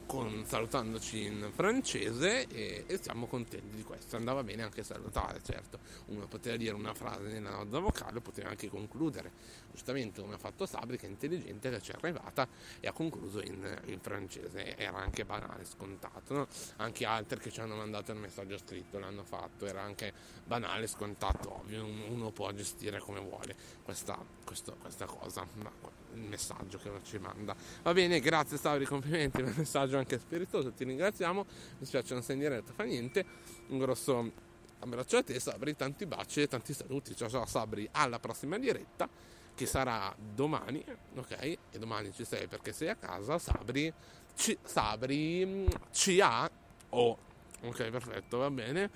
con, salutandoci in francese e, e siamo contenti di questo. Andava bene anche salutare, certo. Uno poteva dire una frase nella nota vocale, poteva anche concludere. Giustamente come ha fatto Sabri, che è intelligente, che ci è arrivata e ha concluso in, in francese. Era anche banale, scontato. no? Anche altri che ci hanno mandato il messaggio scritto l'hanno fatto. Era anche banale, scontato, ovvio. un- Uno può gestire come vuole questa, questo- questa cosa. Ma il messaggio che ci manda. Va bene, grazie Sabri, complimenti per il messaggio anche spiritoso, ti ringraziamo. Mi spiace non sei in diretta, fa niente. Un grosso abbraccio a te Sabri, tanti baci e tanti saluti. Ciao ciao Sabri, alla prossima diretta che sarà domani, ok? E domani ci sei perché sei a casa, Sabri, ci, Sabri ci ha o ok, perfetto, va bene.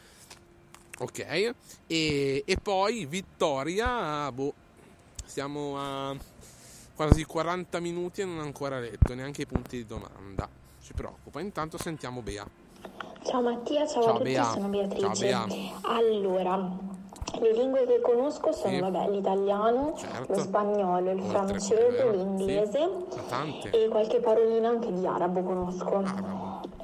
Ok, e, e poi Vittoria, boh, siamo a quasi 40 minuti e non ha ancora letto neanche i punti di domanda. Ci preoccupa. Intanto sentiamo Bea. Ciao Mattia, ciao, Ciao, a tutti, Bea. sono Beatrice. Ciao, Bea. Allora, le lingue che conosco sono Sì. vabbè, l'italiano, Certo. lo spagnolo, il Oltre francese, l'inglese sì, e qualche parolina anche di arabo conosco.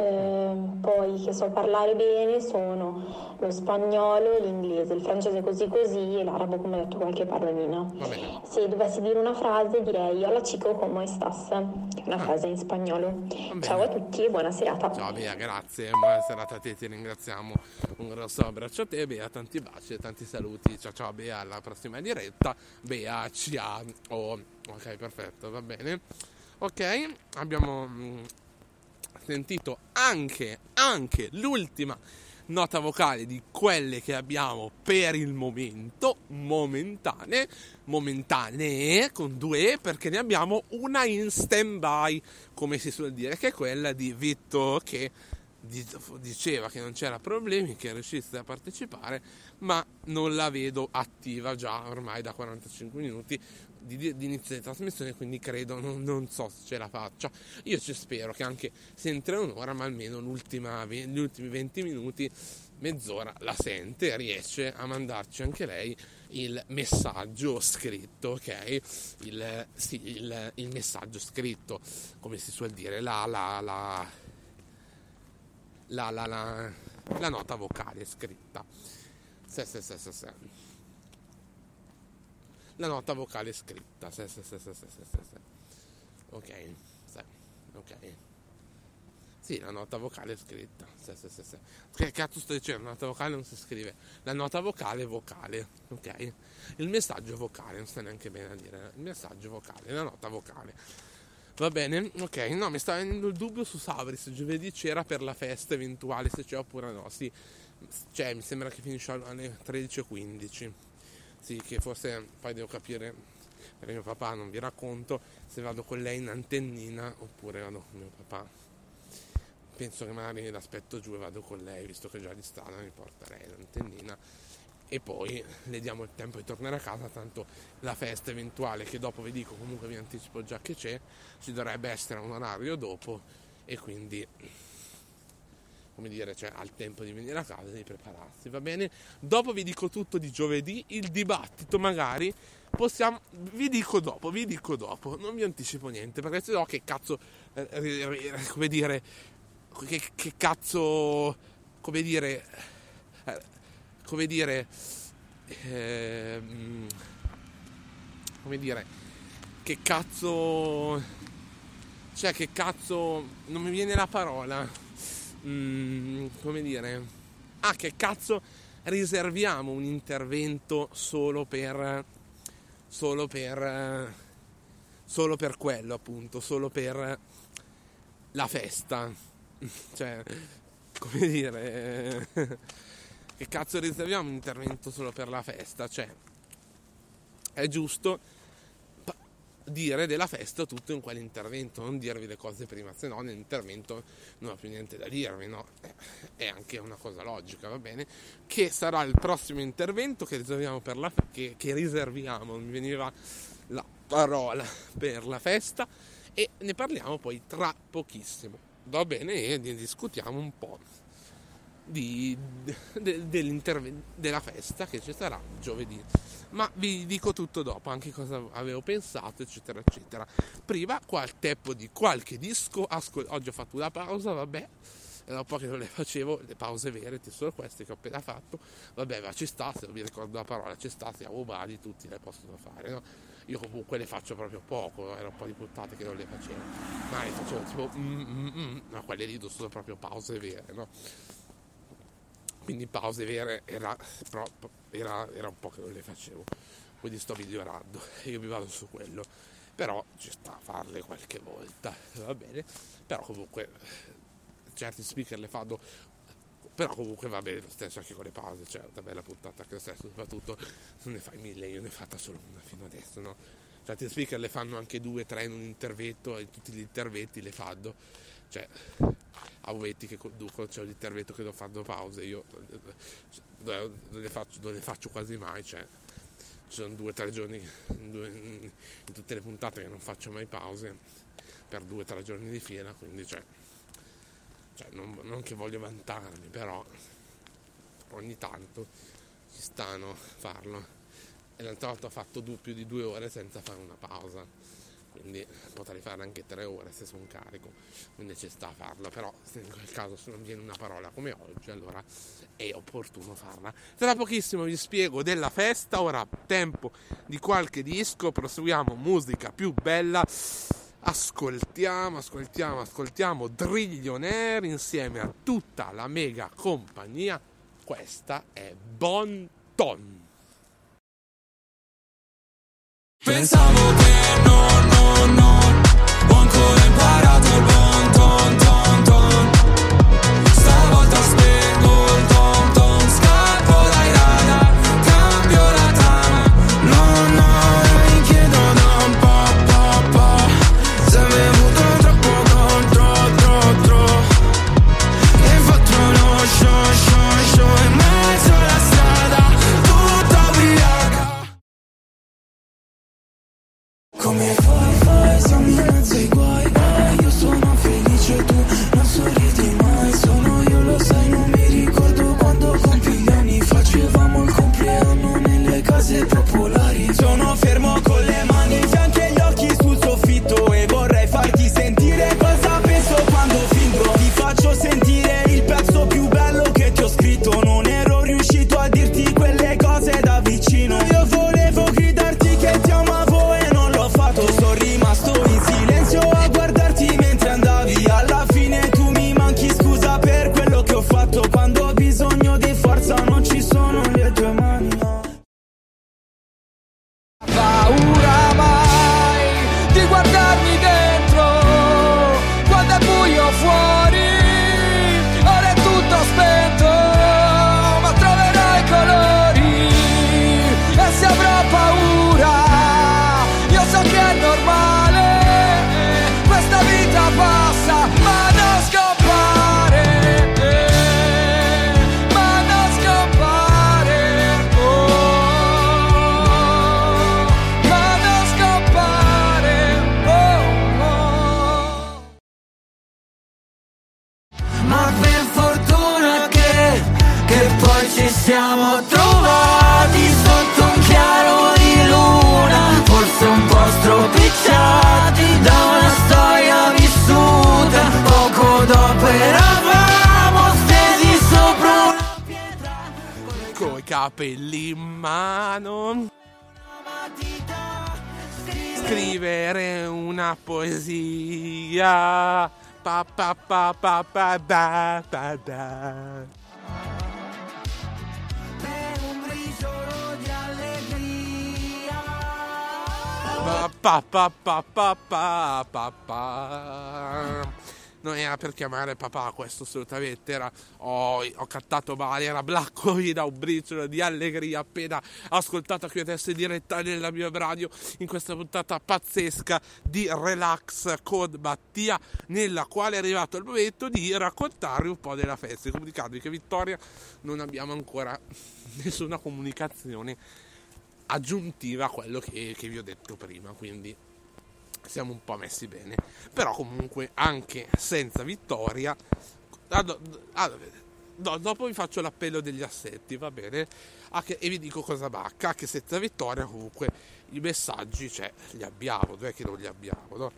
Ehm, poi che so parlare bene sono lo spagnolo, l'inglese, il francese così così e l'arabo come ho detto qualche parolina. Se dovessi dire una frase direi hola chico como estás, che è una frase in spagnolo. Ciao a tutti e buona serata. Ciao Bea, grazie. Buona serata a te, ti ringraziamo. Un grosso abbraccio a te, Bea, tanti baci e tanti saluti. Ciao ciao Bea, alla prossima diretta. Bea ci ha. Oh, ok, perfetto, va bene. Ok, abbiamo mm, sentito anche, anche l'ultima nota vocale di quelle che abbiamo per il momento, momentanee, momentanee con due perché ne abbiamo una in stand by, come si suol dire, che è quella di Vitto che di- diceva che non c'era problemi, che riuscisse a partecipare, ma non la vedo attiva già ormai da 45 minuti di, di inizio di trasmissione, quindi credo, non, non so se ce la faccia. Io ci spero che anche se entra un'ora, ma almeno gli ultimi 20 minuti, mezz'ora, la sente, riesce a mandarci anche lei il messaggio scritto, ok? Il, sì, il, il messaggio scritto, come si suol dire, la, la, la, la, la, la, la nota vocale scritta. Sì, sì, sì, sì, sì. La nota vocale scritta. Sì, sì, sì. Ok, ok. Sì, la nota vocale scritta. Sì, sì, sì, sì. Che cazzo sto dicendo? La nota vocale non si scrive. La nota vocale è vocale, ok? Il messaggio vocale, non sta neanche bene a dire. Il messaggio vocale, la nota vocale. Va bene, ok, no, mi sta venendo il dubbio su Sabri se giovedì c'era per la festa eventuale, se c'è oppure no. Sì, cioè mi sembra che finisce alle 13.15. Sì, che forse poi devo capire, perché mio papà non vi racconto, se vado con lei in antennina oppure vado con mio papà. Penso che magari l'aspetto giù e vado con lei, visto che già di strada mi porterei l'antennina e poi le diamo il tempo di tornare a casa, tanto la festa eventuale che dopo vi dico, comunque vi anticipo già che c'è, ci dovrebbe essere un orario dopo e quindi come dire, cioè, ha il tempo di venire a casa di prepararsi, va bene? Dopo vi dico tutto di giovedì, il dibattito magari possiamo, vi dico dopo, vi dico dopo, non vi anticipo niente, perché se no che cazzo, eh, eh, come dire, che, che cazzo, come dire, eh, come dire, ehm, come dire, che cazzo, cioè che cazzo, non mi viene la parola, Mm, come dire, ah che cazzo riserviamo un intervento solo per, solo per, solo per quello appunto, solo per la festa, cioè, come dire, che cazzo riserviamo un intervento solo per la festa, cioè, è giusto dire della festa tutto in quell'intervento, non dirvi le cose prima, se no nell'intervento non ho più niente da dirvi, no? Eh, È anche una cosa logica, va bene? Che sarà il prossimo intervento che riserviamo per la che, che riserviamo, mi veniva la parola per la festa e ne parliamo poi tra pochissimo, va bene? E ne discutiamo un po' di, de- della festa che ci sarà giovedì. Ma vi dico tutto dopo, anche cosa avevo pensato, eccetera, eccetera. Prima qualche tempo di qualche disco, ascol- oggi ho fatto una pausa, vabbè, era un po' che non le facevo, le pause vere, solo queste che ho appena fatto, vabbè, ma ci sta, se non mi ricordo la parola, ci sta, siamo umani, tutti le possono fare, no? Io comunque le faccio proprio poco, era un po' di puntate che non le facevo, ma le facevo tipo, mm, mm, mm, ma quelle lì sono proprio pause vere, no? Quindi pause vere era, era, era un po' che non le facevo. Quindi sto migliorando io mi vado su quello. Però ci sta a farle qualche volta va bene. Però comunque certi speaker le fanno però comunque va bene lo stesso anche con le pause cioè una bella puntata che lo stesso soprattutto non ne fai mille io ne ho fatta solo una fino adesso no? Certi speaker le fanno anche due tre in un intervento e tutti gli interventi le fanno cioè a momenti che conducono c'è un intervento che non fanno pause io non le faccio, non le faccio quasi mai cioè ci sono due o tre giorni due- in tutte le puntate che non faccio mai pause per due o tre giorni di fila quindi cioè, cioè, non, non che voglio vantarmi però ogni tanto ci stanno a farlo. E l'altra volta ho fatto più di due ore senza fare una pausa quindi potrei fare anche tre ore se sono carico quindi ci sta a farlo però se in quel caso se non viene una parola come oggi allora è opportuno farla. Tra pochissimo vi spiego della festa ora tempo di qualche disco proseguiamo musica più bella. Ascoltiamo ascoltiamo ascoltiamo Drillionaire insieme a tutta la mega compagnia. Questa è Bon Ton Pensavo che no, no, no pa pa pa da da da. Per un briciolo di allegria. Pa pa pa pa pa pa pa. pa non era per chiamare papà questo assolutamente era ho, ho cantato male era Blackowi da un briciolo di allegria appena ascoltato qui adesso in diretta nella mia radio in questa puntata pazzesca di Relax con Mattia nella quale è arrivato il momento di raccontarvi un po' della festa. Comunicarvi che Vittoria non abbiamo ancora nessuna comunicazione aggiuntiva a quello che, che vi ho detto prima quindi siamo un po' messi bene. Però comunque anche senza vittoria... ah, do- ah, do- dopo vi faccio l'appello degli assetti, va bene? Anche- e vi dico cosa bacca, che senza vittoria comunque i messaggi, cioè, li abbiamo, non è che non li abbiamo, no?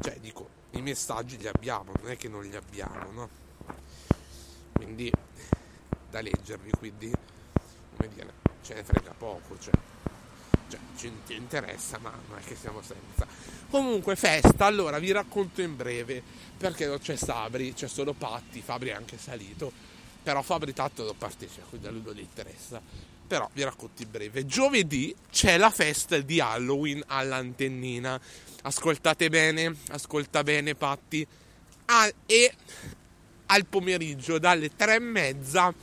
Cioè, dico, i messaggi li abbiamo, non è che non li abbiamo, no? Quindi, da leggervi, quindi, come dire, ce ne frega poco, cioè cioè, ci interessa, ma non è che siamo senza. Comunque, festa, allora vi racconto in breve, perché non c'è Sabri, c'è solo Patti, Fabri è anche salito, però Fabri tanto non partecipa, quindi a lui non gli interessa. Però vi racconto in breve. Giovedì c'è la festa di Halloween all'antennina. Ascoltate bene, ascolta bene Patti. Ah, e al pomeriggio dalle tre e mezza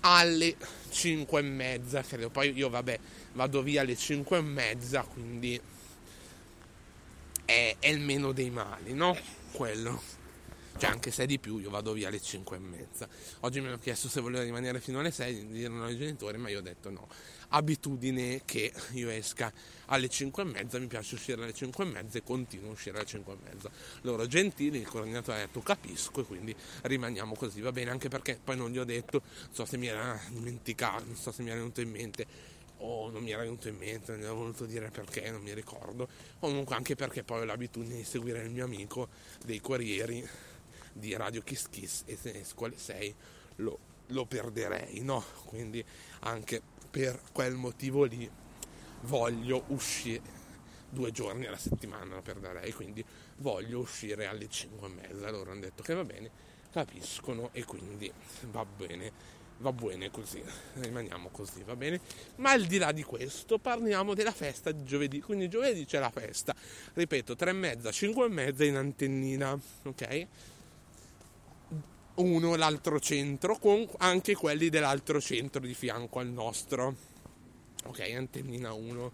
alle cinque e mezza, credo. Poi io, vabbè, vado via alle 5 e mezza, quindi è, è il meno dei mali, no? Quello. Cioè, anche se è di più, io vado via alle 5 e mezza. Oggi mi hanno chiesto se volevo rimanere fino alle 6, di dire no ai genitori, ma io ho detto no. Abitudine che io esca alle 5 e mezza, mi piace uscire alle 5 e mezza e continuo a uscire alle 5 e mezza. Loro gentili, il coordinatore ha detto capisco e quindi rimaniamo così, va bene, anche perché poi non gli ho detto, non so se mi era dimenticato, non so se mi era venuto in mente o non mi era venuto in mente, non gli ho voluto dire perché, non mi ricordo. Comunque anche perché poi ho l'abitudine di seguire il mio amico dei Corrieri di Radio Kiss Kiss e se ne esco alle 6 lo, lo perderei, no? Quindi anche per quel motivo lì voglio uscire due giorni alla settimana lo perderei, quindi voglio uscire alle 5 e mezza. Loro hanno detto che va bene, capiscono e quindi va bene va bene così, rimaniamo così, va bene? Ma al di là di questo parliamo della festa di giovedì, quindi giovedì c'è la festa, ripeto, tre e mezza, cinque e mezza in antennina, ok? Uno l'altro centro, con anche quelli dell'altro centro di fianco al nostro, ok? Antennina 1,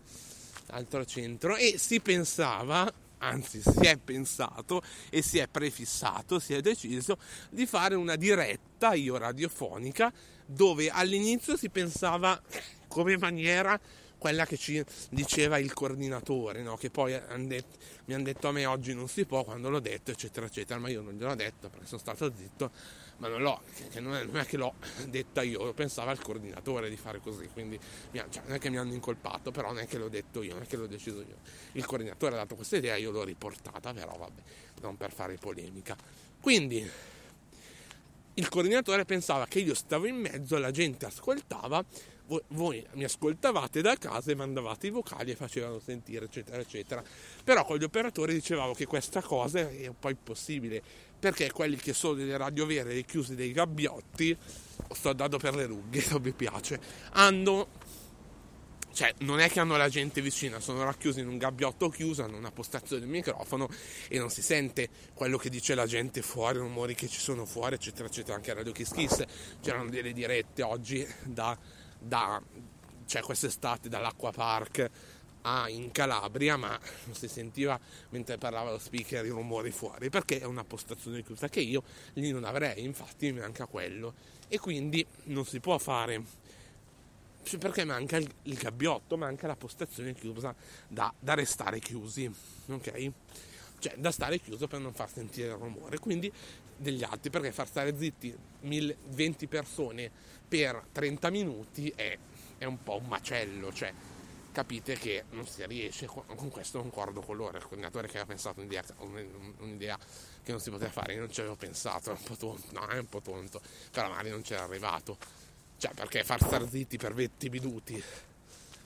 altro centro, e si pensava anzi si è pensato e si è prefissato, si è deciso di fare una diretta io radiofonica dove all'inizio si pensava come maniera quella che ci diceva il coordinatore, no? che poi han det- mi hanno detto a me oggi non si può quando l'ho detto, eccetera, eccetera, ma io non gliel'ho detto perché sono stato zitto, ma non, l'ho, non, è, non è che l'ho detta io, pensava il coordinatore di fare così, quindi cioè, non è che mi hanno incolpato, però non è che l'ho detto io, non è che l'ho deciso io. Il coordinatore ha dato questa idea, io l'ho riportata, però vabbè, non per fare polemica. Quindi il coordinatore pensava che io stavo in mezzo, la gente ascoltava, voi, voi mi ascoltavate da casa e mandavate i vocali e facevano sentire, eccetera, eccetera. Però con gli operatori dicevamo che questa cosa è un po' impossibile, perché quelli che sono delle radio vere chiusi dei gabbiotti, sto andando per le rughe, non mi piace, hanno cioè non è che hanno la gente vicina, sono racchiusi in un gabbiotto chiuso, hanno una postazione del microfono e non si sente quello che dice la gente fuori, rumori che ci sono fuori, eccetera, eccetera. Anche a Radio Kiss Kiss c'erano delle dirette oggi da, da cioè quest'estate dall'Acqua Park a, in Calabria, ma non si sentiva mentre parlava lo speaker i rumori fuori, perché è una postazione chiusa che io lì non avrei, infatti mi manca quello. E quindi non si può fare perché manca il, il gabbiotto, manca la postazione chiusa da, da restare chiusi, ok? Cioè da stare chiuso per non far sentire il rumore, quindi degli altri, perché far stare zitti 1000, 20 persone per 30 minuti è, è un po' un macello, cioè capite che non si riesce, con questo concordo con loro, il coordinatore che aveva pensato un'idea, un'idea che non si poteva fare, io non ci avevo pensato, è un po' tonto, no è un po' tonto, però magari non c'era arrivato. Cioè, perché far star zitti per 20 minuti,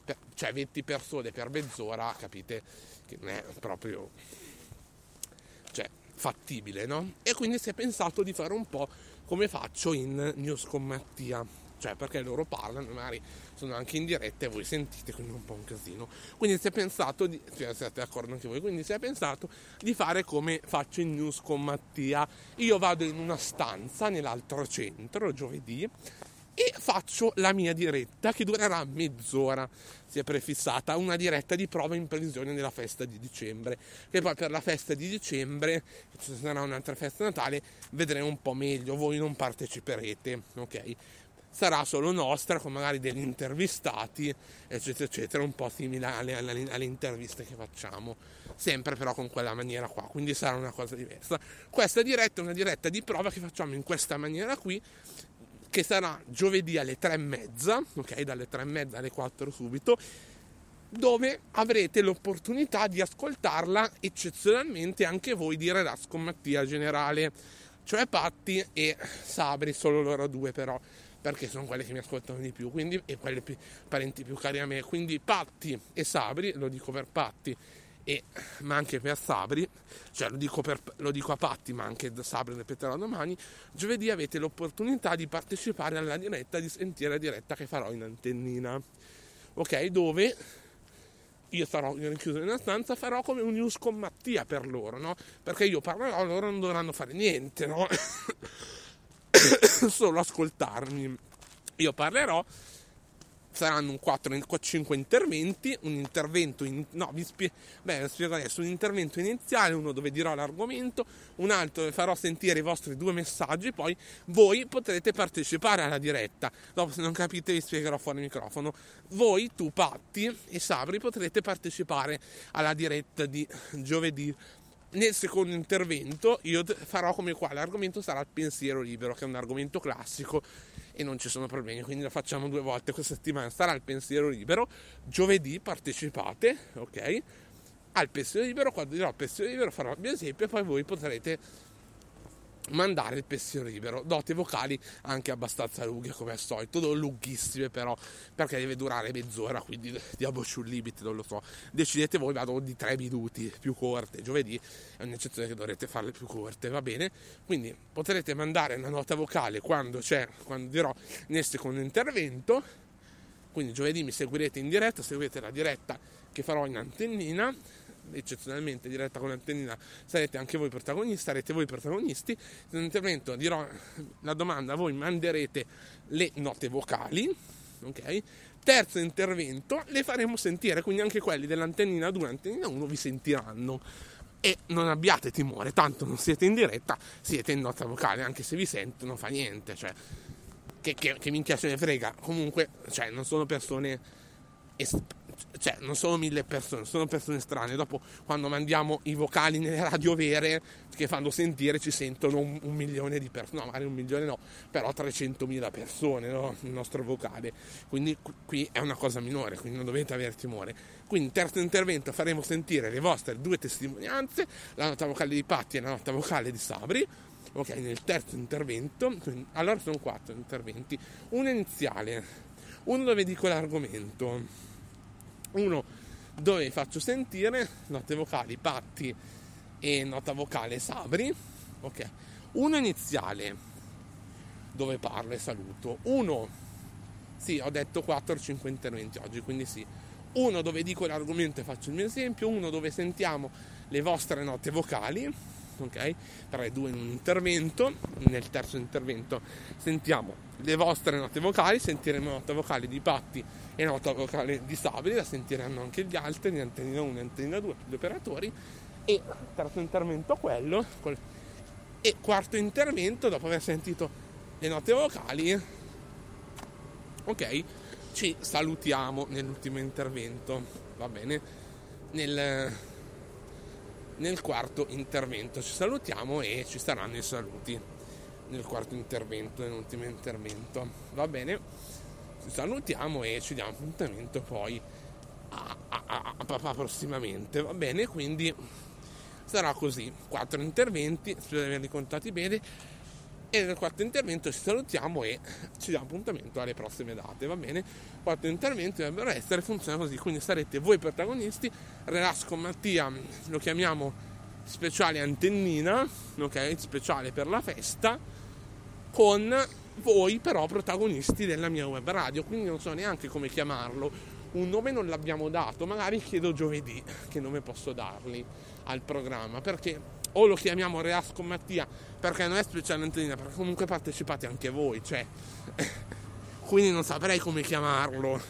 per, cioè 20 persone per mezz'ora, capite che non è proprio cioè, fattibile, no? E quindi si è pensato di fare un po' come faccio in News con Mattia. cioè perché loro parlano, magari sono anche in diretta e voi sentite, quindi è un po' un casino. Quindi si è pensato, di, cioè siete d'accordo anche voi, quindi si è pensato di fare come faccio in news con Mattia. Io vado in una stanza nell'altro centro giovedì e faccio la mia diretta che durerà mezz'ora. Si è prefissata una diretta di prova in previsione della festa di dicembre. Che poi per la festa di dicembre, ci sarà un'altra festa natale, vedremo un po' meglio. Voi non parteciperete, ok? Sarà solo nostra, con magari degli intervistati, eccetera, eccetera, un po' simile alle, alle- alle interviste che facciamo. Sempre però con quella maniera qua, quindi sarà una cosa diversa. Questa diretta è una diretta di prova che facciamo in questa maniera qui che sarà giovedì alle tre e mezza, ok, dalle tre e mezza alle 4 subito, dove avrete l'opportunità di ascoltarla eccezionalmente anche voi di Relax con Mattia Generale, cioè Patti e Sabri, solo loro due però, perché sono quelle che mi ascoltano di più, quindi, e quelle più, parenti più cari a me, quindi Patti e Sabri, lo dico per Patti, e, ma anche per Sabri, cioè lo dico, per- lo dico a Patti, ma anche Sabri ripeterò domani, giovedì avete l'opportunità di partecipare alla diretta, di sentire la diretta che farò in antennina, ok? Dove io sarò rinchiuso in una stanza, farò come un news con Mattia per loro, no? Perché io parlerò, loro non dovranno fare niente, no? Solo ascoltarmi. Io parlerò, saranno un 4 5 interventi, un intervento in, no, vi spie- beh, vi spiego adesso, un intervento iniziale, uno dove dirò l'argomento, un altro dove farò sentire i vostri due messaggi, poi voi potrete partecipare alla diretta. Dopo se non capite vi spiegherò fuori microfono. Voi, tu Patti e Sabri potrete partecipare alla diretta di giovedì. Nel secondo intervento io farò come qua, l'argomento sarà il pensiero libero, che è un argomento classico e non ci sono problemi, quindi lo facciamo due volte questa settimana. Sarà il pensiero libero, giovedì partecipate, ok? Al pensiero libero, quando dirò pensiero libero farò il mio esempio e poi voi potrete mandare il pensiero libero. Dote vocali anche abbastanza lunghe come al solito, non lunghissime però, perché deve durare mezz'ora, quindi diamo sul limite, non lo so. Decidete voi, vado di tre minuti più corte. Giovedì è un'eccezione che dovrete farle più corte, va bene? Quindi potrete mandare una nota vocale quando c'è, quando dirò nel secondo intervento. Quindi giovedì mi seguirete in diretta, seguite la diretta che farò in antennina eccezionalmente diretta con l'antennina sarete anche voi protagonisti sarete voi protagonisti. Nell'intervento dirò la domanda voi manderete le note vocali ok? Terzo intervento le faremo sentire quindi anche quelli dell'antennina 2 l'antennina 1 vi sentiranno. E non abbiate timore tanto non siete in diretta siete in nota vocale anche se vi sento non fa niente cioè che, che, che minchia se ne frega. Comunque cioè non sono persone es- cioè non sono mille persone, sono persone strane. Dopo, quando mandiamo i vocali nelle radio vere che fanno sentire, ci sentono un, un milione di persone, no, magari un milione no, però 300.000 persone no? il nostro vocale. Quindi qu- qui è una cosa minore, quindi non dovete avere timore. Quindi, terzo intervento, faremo sentire le vostre due testimonianze, la nota vocale di Patti e la nota vocale di Sabri. Ok, nel terzo intervento, quindi- allora sono quattro interventi. Uno iniziale, uno dove dico l'argomento uno dove faccio sentire note vocali Patti e nota vocale Sabri. Ok. Uno iniziale dove parlo e saluto. Uno sì ho detto 4 o 5 interventi oggi quindi sì. Uno dove dico l'argomento e faccio il mio esempio. Uno dove sentiamo le vostre note vocali ok? 3 2 in un intervento. Nel terzo intervento sentiamo le vostre note vocali sentiremo nota vocale di Patti e nota vocale di Sabri la sentiranno anche gli altri di antennina 1 e antennina 2 gli operatori. E terzo intervento quello col- e quarto intervento dopo aver sentito le note vocali ok ci salutiamo nell'ultimo intervento va bene? Nel, nel quarto intervento. Ci salutiamo e ci saranno i saluti nel quarto intervento nell'ultimo intervento. Va bene? Ci salutiamo e ci diamo appuntamento poi a, a- a- a- a- prossimamente. Va bene? Quindi sarà così. Quattro interventi spero di averli contati bene e nel quarto intervento ci salutiamo e ci diamo appuntamento alle prossime date va bene quarto intervento dovrebbero essere funziona così quindi sarete voi protagonisti Relax con Mattia lo chiamiamo speciale antennina ok speciale per la festa con voi però protagonisti della mia web radio, quindi non so neanche come chiamarlo. Un nome non l'abbiamo dato, magari chiedo giovedì che nome posso dargli al programma, perché o lo chiamiamo Reas con Mattia, perché non è speciale Antonina, perché comunque partecipate anche voi, cioè quindi non saprei come chiamarlo.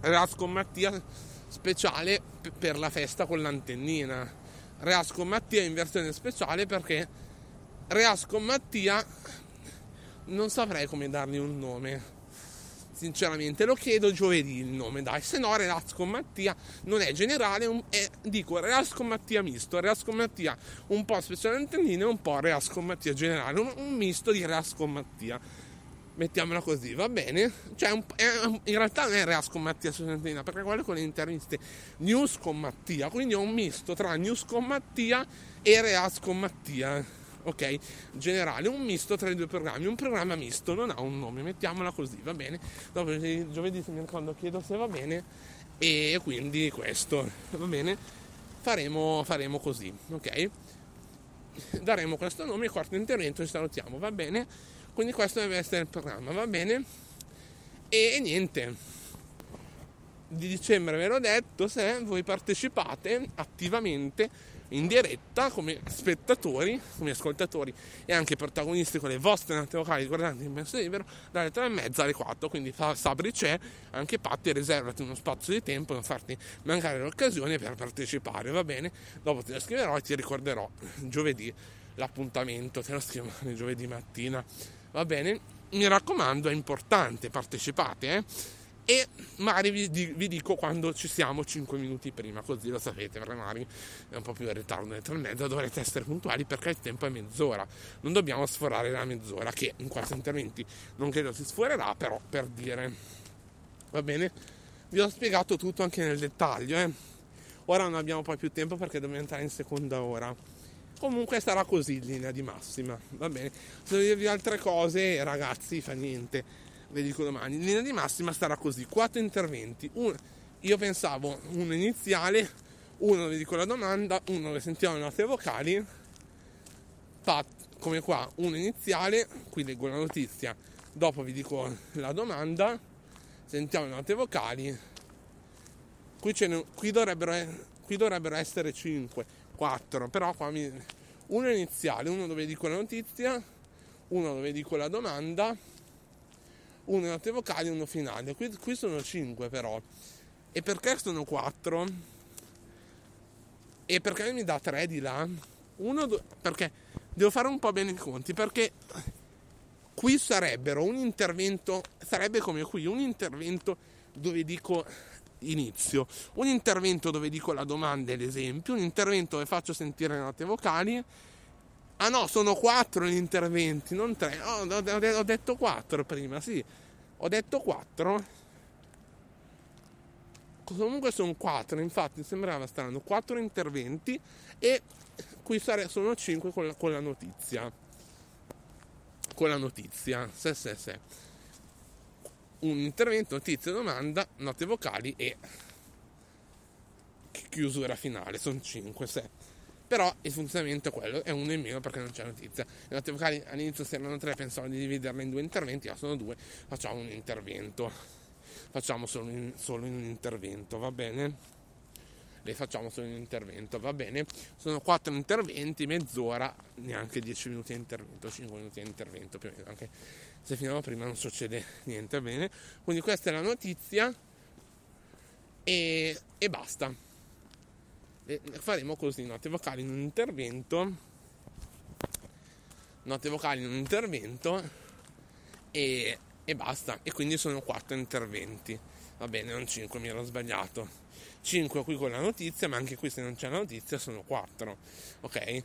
Reas con Mattia speciale per la festa con l'antennina. Reas con Mattia in versione speciale perché Reas con Mattia non saprei come dargli un nome. Sinceramente lo chiedo giovedì il nome, dai, se no Reas con Mattia non è generale, è- dico Reas con Mattia misto, Reas con Mattia un po' speciale e un po' Reas con Mattia generale, un, un misto di Reas con Mattia mettiamola così, va bene? Cioè, un- è- in realtà non è Reas con Mattia Sosantina, perché quello con le interviste News con Mattia, quindi è un misto tra News con Mattia e Reas con Mattia. Ok, generale, un misto tra i due programmi, un programma misto, non ha un nome, mettiamola così, va bene? Dopo eh, giovedì se mi ricordo chiedo se va bene e quindi questo, va bene? Faremo, faremo così, ok? Daremo questo nome e quarto intervento ci salutiamo, va bene? Quindi questo deve essere il programma, va bene? E, e niente. Di dicembre ve l'ho detto, se voi partecipate attivamente in diretta come spettatori, come ascoltatori e anche protagonisti con le vostre note vocali riguardanti il mezzo libero dalle 3 e mezza alle 4 quindi Sabri c'è anche Patti riservati uno spazio di tempo non farti mancare l'occasione per partecipare va bene? Dopo te lo scriverò e ti ricorderò giovedì l'appuntamento te lo scrivo giovedì mattina va bene? Mi raccomando è importante partecipate eh e magari vi, vi dico quando ci siamo 5 minuti prima, così lo sapete, magari è un po' più in ritardo delle 3 e mezza, dovrete essere puntuali perché il tempo è mezz'ora, non dobbiamo sforare la mezz'ora, che in questi interventi non credo si sforerà, però per dire, va bene? Vi ho spiegato tutto anche nel dettaglio, eh? Ora non abbiamo poi più tempo perché dobbiamo entrare in seconda ora. Comunque sarà così in linea di massima, va bene? Se devo dirvi altre cose, ragazzi, fa niente ve dico domani. In linea di massima sarà così: quattro interventi. Un- io pensavo uno iniziale, uno dove dico la domanda, uno dove sentiamo le note vocali. Fa come qua, uno iniziale, qui leggo la notizia, dopo vi dico la domanda, sentiamo le note vocali. Qui, ce ne- qui dovrebbero, qui dovrebbero essere 5, 4, però qua mi, uno iniziale, uno dove dico la notizia, uno dove dico la domanda, uno note vocali e uno finale. Qui, qui sono 5 però. E perché sono 4? E perché mi dà 3 di là? Uno, do- perché devo fare un po' bene i conti, perché qui sarebbero un intervento, sarebbe come qui, un intervento dove dico inizio, un intervento dove dico la domanda e l'esempio, un intervento dove faccio sentire le note vocali. Ah no, sono quattro gli interventi, non tre. Oh, ho, detto quattro prima, sì. Ho detto quattro. Comunque sono quattro, infatti sembrava strano. Quattro interventi e qui sare- sono cinque con la, con la notizia. Con la notizia. Se, se, se. Un intervento, notizia, domanda, note vocali e chi- chiusura finale. Sono cinque, se. Però il funzionamento è quello, è uno in meno perché non c'è notizia. Le note vocali all'inizio se erano tre, pensavo di dividerle in due interventi, ma sono due, facciamo un intervento. Facciamo solo, in- solo in un intervento, va bene? Le facciamo solo in un intervento, va bene? Sono quattro interventi, mezz'ora, neanche 10 minuti di intervento, 5 minuti di intervento più o meno, anche se fino a prima non succede niente, bene? Quindi questa è la notizia e, e basta. E faremo così, note vocali in un intervento, note vocali in un intervento e, e basta. E quindi sono quattro interventi. Va bene, non 5, mi ero sbagliato. 5 qui con la notizia, ma anche qui se non c'è la notizia sono 4. Ok?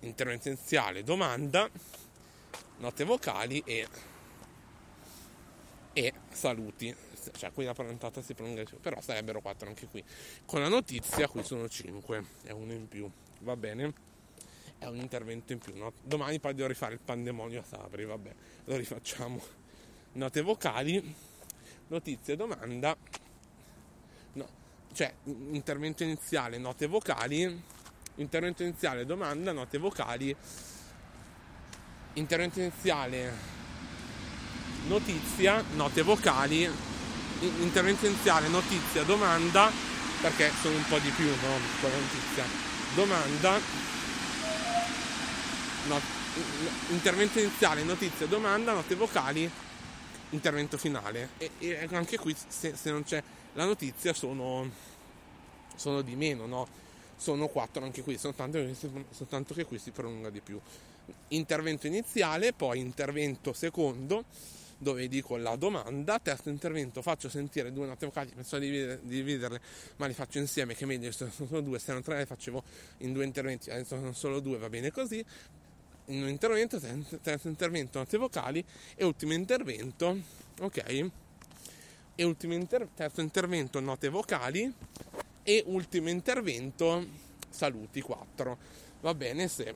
Intervento iniziale, domanda, note vocali e, e saluti. Cioè qui la puntata si prolunga però sarebbero 4 anche qui. Con la notizia qui sono 5, è uno in più. Va bene? È un intervento in più. no? Domani poi devo rifare il pandemonio a Sabri, vabbè, lo rifacciamo. Note vocali, notizie, domanda, no, cioè intervento iniziale, note vocali, intervento iniziale, domanda, note vocali, intervento iniziale, notizia, note vocali, in- intervento iniziale, notizia, domanda, perché sono un po' di più, no? Con la notizia. Domanda, no- intervento iniziale, notizia, domanda, note vocali, intervento finale. E, e anche qui, se, se non c'è la notizia, sono, sono di meno, no? Sono quattro anche qui, soltanto soltanto che qui si prolunga di più. Intervento iniziale, poi intervento secondo, dove dico la domanda, terzo intervento faccio sentire due note vocali, penso di dividerle, ma li faccio insieme, che meglio, se sono solo due, se erano tre le facevo in due interventi, adesso sono solo due, va bene così. In un intervento, terzo intervento, note vocali e ultimo intervento, ok? E ultimo inter- terzo intervento, note vocali e ultimo intervento, saluti 4. Va bene se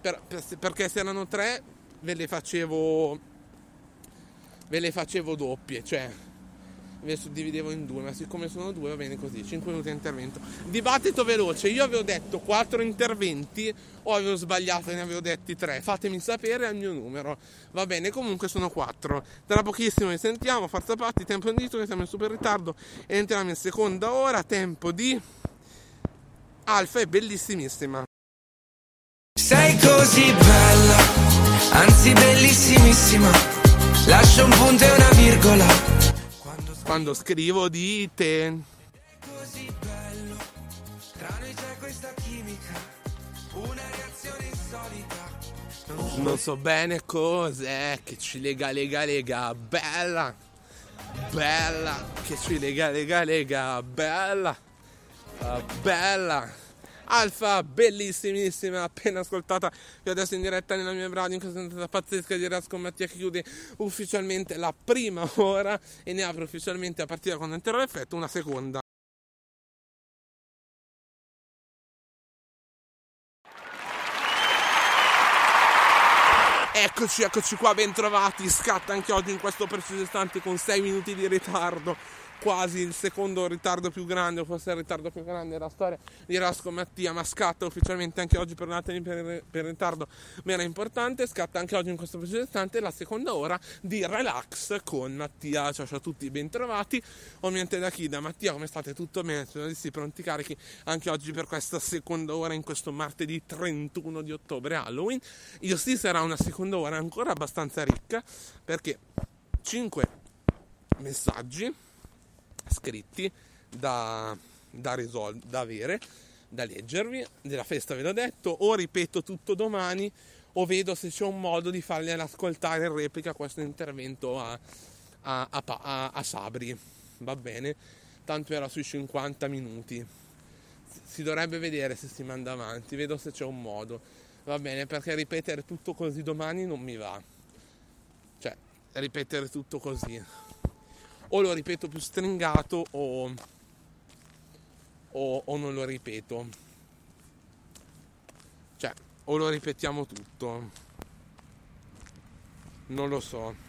per- per- perché se erano tre ve le facevo ve le facevo doppie cioè ve le suddividevo in due ma siccome sono due va bene così 5 minuti di intervento. Dibattito veloce io avevo detto 4 interventi o avevo sbagliato e ne avevo detti 3 fatemi sapere al mio numero. Va bene comunque sono 4 tra pochissimo ci sentiamo forza patti tempo indito che siamo in super ritardo e entriamo in seconda ora tempo di Alfa è bellissimissima Sei così bella, anzi bellissimissima. Lascia un punto e una virgola. quando scrivo di te Così bello, tra noi c'è questa chimica, una reazione insolita. Non so bene cos'è che ci lega, lega, lega, bella, bella, che ci lega, lega, lega, bella, ah, bella. Alfa, bellissimissima, appena ascoltata, che adesso in diretta nella mia radio, in questa puntata pazzesca di Rasco Mattia che chiude ufficialmente la prima ora e ne apre ufficialmente a partire da quando entrerà l'effetto una seconda. Eccoci, eccoci qua, bentrovati. Scatta anche oggi in questo preciso istante con 6 minuti di ritardo. Quasi il secondo ritardo più grande, o forse il ritardo più grande della storia di Rasco Mattia, ma scatta ufficialmente anche oggi per per, per ritardo meno importante. Scatta anche oggi in questo preciso istante la seconda ora di relax con Mattia. Ciao, ciao a tutti, bentrovati. Ovviamente da chi? Da Mattia, come state? Tutto bene? Sono sì, pronti carichi anche oggi per questa seconda ora in questo martedì 31 di ottobre, Halloween. Io sì, sarà una seconda ora ancora abbastanza ricca perché 5 messaggi scritti da, da, risol- da avere, da leggervi. Della festa ve l'ho detto, o ripeto tutto domani o vedo se c'è un modo di fargli ascoltare in replica questo intervento a, a, a- a Sabri. Va bene? Tanto era sui 50 minuti. Si dovrebbe vedere se si manda avanti, vedo se c'è un modo. Va bene, perché ripetere tutto così domani non mi va. Cioè, ripetere tutto così o lo ripeto più stringato o, o, o non lo ripeto. Cioè, o lo ripetiamo tutto. Non lo so.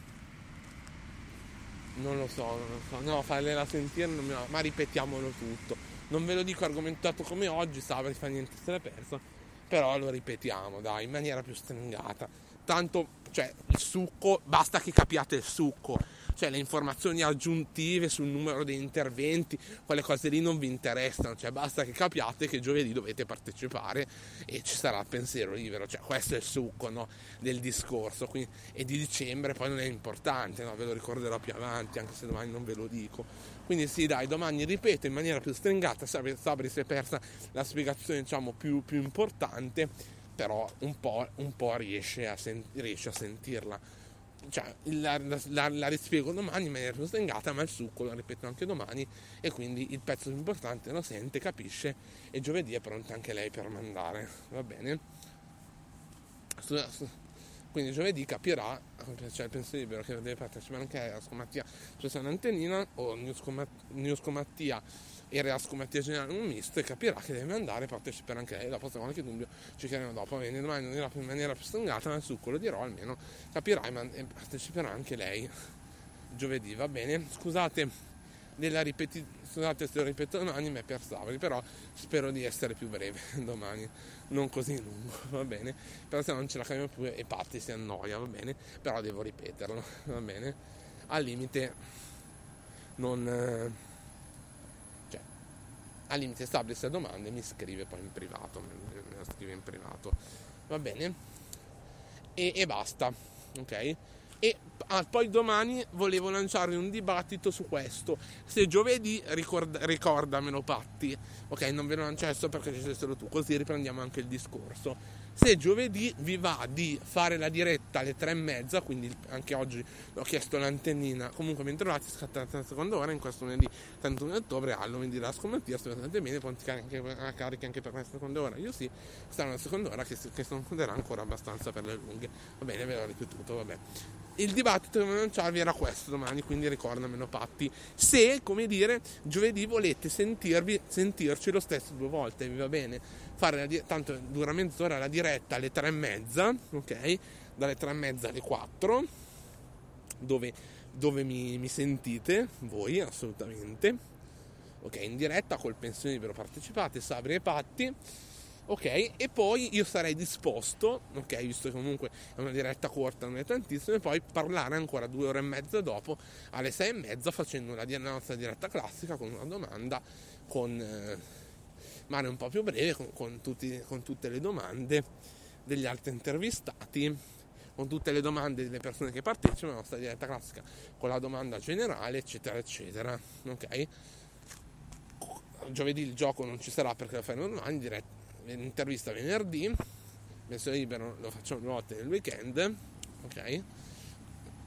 Non lo so, non lo so. No, fargliela sentire non mi ma ripetiamolo tutto. Non ve lo dico argomentato come oggi, Sabri fa niente se l'è perso. Però lo ripetiamo, dai, in maniera più stringata. Tanto, cioè, il succo, basta che capiate il succo cioè le informazioni aggiuntive sul numero degli interventi, quelle cose lì non vi interessano, cioè basta che capiate che giovedì dovete partecipare e ci sarà il pensiero libero, cioè questo è il succo no, del discorso, quindi, e di dicembre poi non è importante, no, ve lo ricorderò più avanti, anche se domani non ve lo dico. Quindi sì, dai, domani ripeto in maniera più stringata, Sabri, Sabri si è persa la spiegazione diciamo più, più importante, però un po', un po riesce, a sen- riesce a sentirla cioè, la, la, la rispiego domani in maniera più stringata, ma il succo lo ripeto anche domani e quindi il pezzo più importante lo sente, capisce e giovedì è pronta anche lei per mandare, va bene? Quindi giovedì capirà, c'è il pensiero libero che deve partecipare anche a Scomattia su San Antenina o News Comat- News Comattia e Real Scomattia Generale un misto e capirà che deve andare e partecipare anche lei. La prossima qualche dubbio ci chiederemo dopo. Viene domani non in maniera più stringata, ma il succo lo dirò almeno capirà e, parteciperà anche lei giovedì, va bene? Scusate nella ripetizione, scusate se lo ripeto domani, ma è per Savri, però spero di essere più breve domani, non così lungo, va bene? Però se non ce la caviamo più e Patti si annoia, va bene? Però devo ripeterlo, va bene? Al limite non... eh, cioè, al limite Sabri se ha domande mi scrive poi in privato, me lo scrive in privato, va bene? E, e basta, ok? E ah, poi domani volevo lanciarvi un dibattito su questo. Se giovedì ricorda- ricordamelo Patti, ok? Non ve lo lancio adesso perché ci sei solo tu, così riprendiamo anche il discorso. Se giovedì vi va di fare la diretta alle tre e mezza, quindi anche oggi ho chiesto l'antennina, comunque ben trovati, scattata la seconda ora in questo lunedì 31 ottobre, Halloween di la scommettia, state bene, pronti anche a carica anche per la seconda ora. Io sì, sarà una seconda ora che, che conterà ancora abbastanza per le lunghe. Va bene, ve l'ho ripetuto, vabbè. Il dibattito che volevo lanciarvi era questo domani, quindi ricordamelo Patti. Se, come dire, giovedì volete sentirvi, sentirci lo stesso due volte, vi va bene? Fare la tanto dura mezz'ora la diretta alle tre e mezza, ok? Dalle tre e mezza alle quattro, dove, dove mi, mi sentite, voi assolutamente. Ok, in diretta col pensione libero partecipate, Sabri e Patti. Ok, e poi io sarei disposto, ok, visto che comunque è una diretta corta, non è tantissimo, e poi parlare ancora due ore e mezza dopo, alle sei e mezza, facendo la nostra diretta classica con una domanda, con eh, magari un po' più breve, con, con tutti- con tutte le domande degli altri intervistati, con tutte le domande delle persone che partecipano alla nostra diretta classica, con la domanda generale, eccetera, eccetera. Ok? Giovedì il gioco non ci sarà perché lo faremo domani, diretta intervista venerdì, messo libero lo facciamo due volte nel weekend, ok?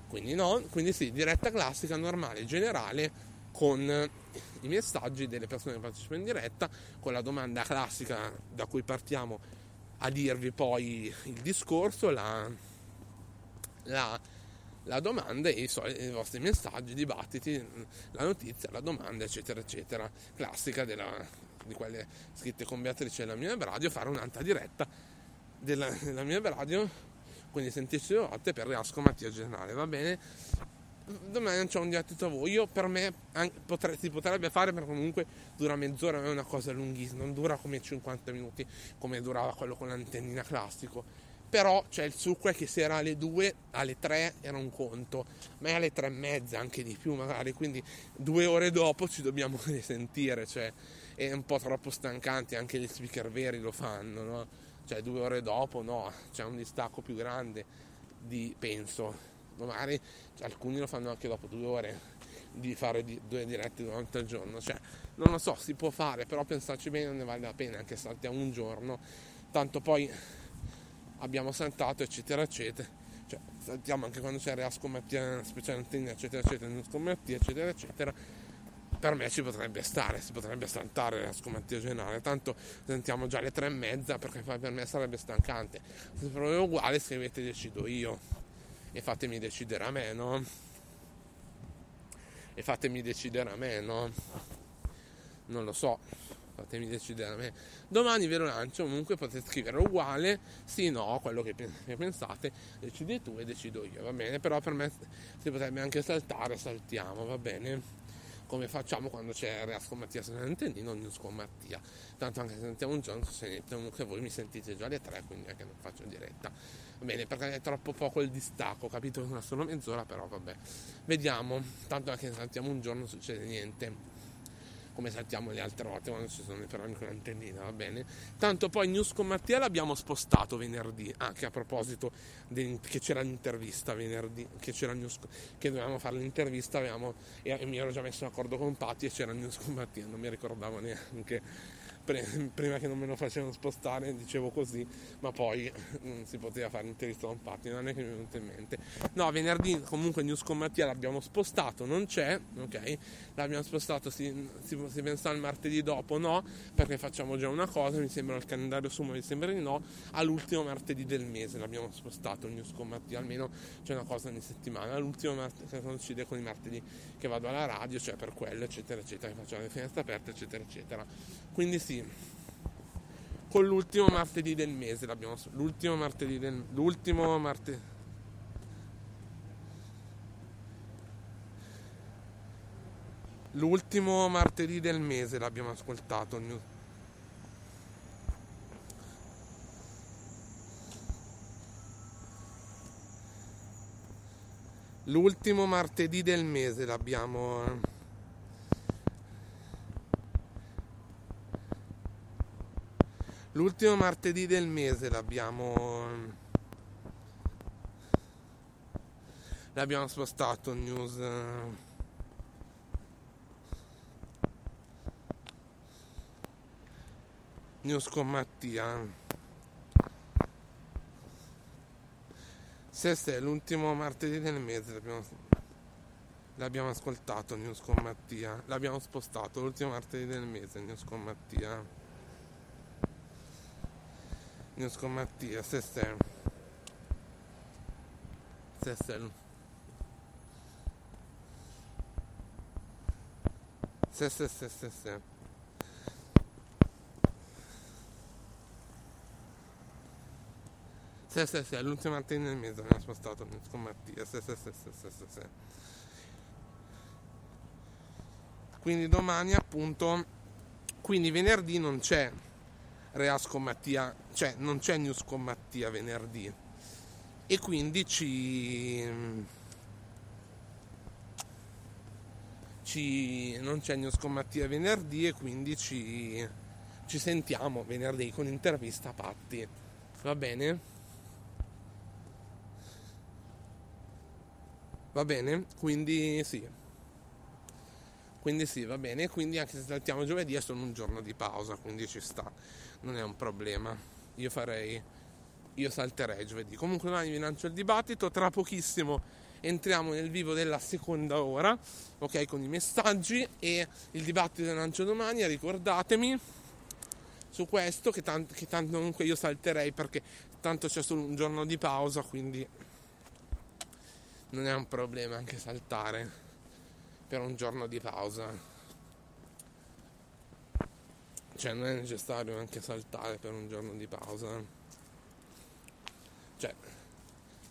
Quindi no, quindi sì, diretta classica, normale, generale, con i messaggi delle persone che partecipano in diretta, con la domanda classica da cui partiamo a dirvi poi il discorso, la, la, la domanda e i, i vostri messaggi, i dibattiti, la notizia, la domanda, eccetera, eccetera. Classica della- di quelle scritte con Beatrice nella mia radio, fare un'altra diretta della, della mia radio, quindi sentirci due volte per Riasco Mattia Generale, va bene? Domani non c'è un dibattito a voi, io per me anche- potre- si potrebbe fare perché comunque dura mezz'ora, non è una cosa lunghissima, non dura come 50 minuti come durava quello con l'antennina classico. Però c'è il succo è che se era alle 2 alle 3 era un conto ma è alle 3 e mezza anche di più magari quindi due ore dopo ci dobbiamo risentire cioè è un po' troppo stancante anche gli speaker veri lo fanno no? cioè due ore dopo no c'è un distacco più grande di penso. Magari alcuni lo fanno anche dopo due ore di fare due dirette durante il giorno. Cioè non lo so si può fare però pensarci bene non ne vale la pena anche saltiamo un giorno. Tanto poi abbiamo saltato eccetera eccetera. Cioè saltiamo anche quando c'è Reasco Mattia speciale eccetera eccetera Nusco Mattia eccetera eccetera per me ci potrebbe stare si potrebbe saltare Reasco Mattia generale tanto sentiamo già le tre e mezza perché per me sarebbe stancante. Se proprio uguale scrivete decido io. E fatemi decidere a me no? e fatemi decidere a me no? non lo so fatemi decidere a me. Domani ve lo lancio comunque potete scrivere uguale sì no quello che pensate decidi tu e decido io va bene? Però per me si potrebbe anche saltare saltiamo va bene come facciamo quando c'è Reasco Mattia? Sull'antennino News con Mattia. Tanto anche se sentiamo un giorno se niente comunque voi mi sentite già alle tre quindi anche non faccio diretta. Va bene perché è troppo poco il distacco capito? Una solo mezz'ora però vabbè. Vediamo. Tanto anche se saltiamo un giorno non succede niente come saltiamo le altre volte quando ci sono i programmi con l'antennina, va bene? Tanto poi News con Mattia l'abbiamo spostato venerdì, anche a proposito del- che c'era l'intervista venerdì, che c'era News, che dovevamo fare l'intervista, avevamo, e, e mi ero già messo d'accordo con Patti e c'era News con Mattia, non mi ricordavo neanche. Pre- prima che non me lo facevano spostare dicevo così ma poi non si poteva fare l'intervista con Patti non è che mi è venuto in mente. No venerdì comunque News con Mattia l'abbiamo spostato non c'è ok? L'abbiamo spostato si, si, si pensa al martedì dopo no? Perché facciamo già una cosa mi sembra il calendario su ma mi sembra di no all'ultimo martedì del mese l'abbiamo spostato News con Mattia almeno c'è una cosa ogni settimana l'ultimo martedì che coincide con i martedì che vado alla radio cioè per quello eccetera eccetera che facciamo le finestre aperte eccetera eccetera quindi sì con l'ultimo martedì del mese l'abbiamo l'ultimo martedì del l'ultimo martedì L'ultimo martedì del mese l'abbiamo ascoltato. New- L'ultimo martedì del mese l'abbiamo. L'ultimo martedì del mese l'abbiamo. L'abbiamo spostato news. eh, News con Mattia. Se è l'ultimo martedì del mese l'abbiamo, l'abbiamo ascoltato News con Mattia. L'abbiamo spostato l'ultimo martedì del mese News con Mattia. News con Mattia, se se. Se se. Se se se se se. Sì, sì, sì, l'ultima mattina del mese abbiamo spostato con Mattia. Sì, sì, sì, sì, sì, sì, sì. Quindi domani appunto, quindi venerdì non c'è Reas con Mattia, cioè non c'è News con Mattia venerdì. E quindi ci... ci non c'è News con Mattia venerdì e quindi ci, ci sentiamo venerdì con intervista a Patti. Va bene? Va bene? Quindi sì. Quindi sì, va bene. Quindi anche se saltiamo giovedì è solo un giorno di pausa, quindi ci sta. Non è un problema. Io farei. Io salterei giovedì. Comunque domani vi lancio il dibattito. Tra pochissimo entriamo nel vivo della seconda ora. Ok, con i messaggi. E il dibattito lo lancio domani. Ricordatemi su questo che tanto, che tanto comunque io salterei perché tanto c'è solo un giorno di pausa, quindi non è un problema anche saltare per un giorno di pausa. Cioè non è necessario anche saltare per un giorno di pausa. Cioè,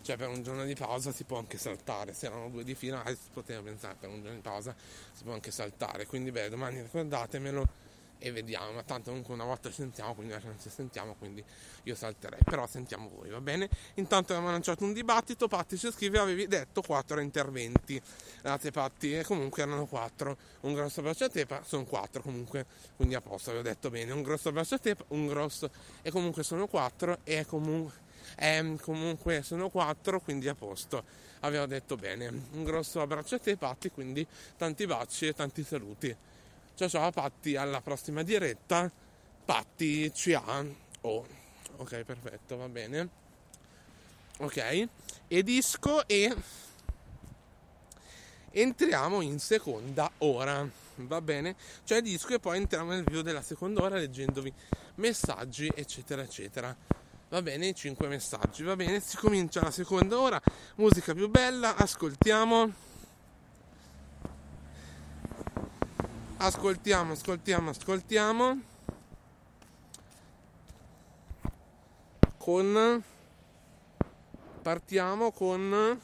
cioè per un giorno di pausa si può anche saltare. Se erano due di finale si poteva pensare per un giorno di pausa si può anche saltare. Quindi beh, domani ricordatemelo e vediamo. Ma tanto comunque una volta sentiamo, quindi non ci sentiamo, quindi io salterei. Però sentiamo voi, va bene? Intanto abbiamo lanciato un dibattito, Patti ci scrive, avevi detto quattro interventi. Grazie Patti, e comunque erano quattro. Un grosso bacio a te, sono quattro comunque, quindi a posto, avevo detto bene. Un grosso bacio a te, un grosso... E comunque sono quattro e comunque... Eh, comunque sono quattro, quindi a posto. Avevo detto bene. Un grosso abbraccio a te, Patti, quindi tanti baci e tanti saluti. Ciao ciao Patti, alla prossima diretta. Patti CA. Oh, ok, perfetto, va bene. Ok, e disco e entriamo in seconda ora. Va bene? Cioè disco e poi entriamo nel video della seconda ora leggendovi messaggi, eccetera, eccetera. Va bene, 5 messaggi, va bene, si comincia la seconda ora, musica più bella, ascoltiamo. Ascoltiamo, ascoltiamo, ascoltiamo. Con partiamo con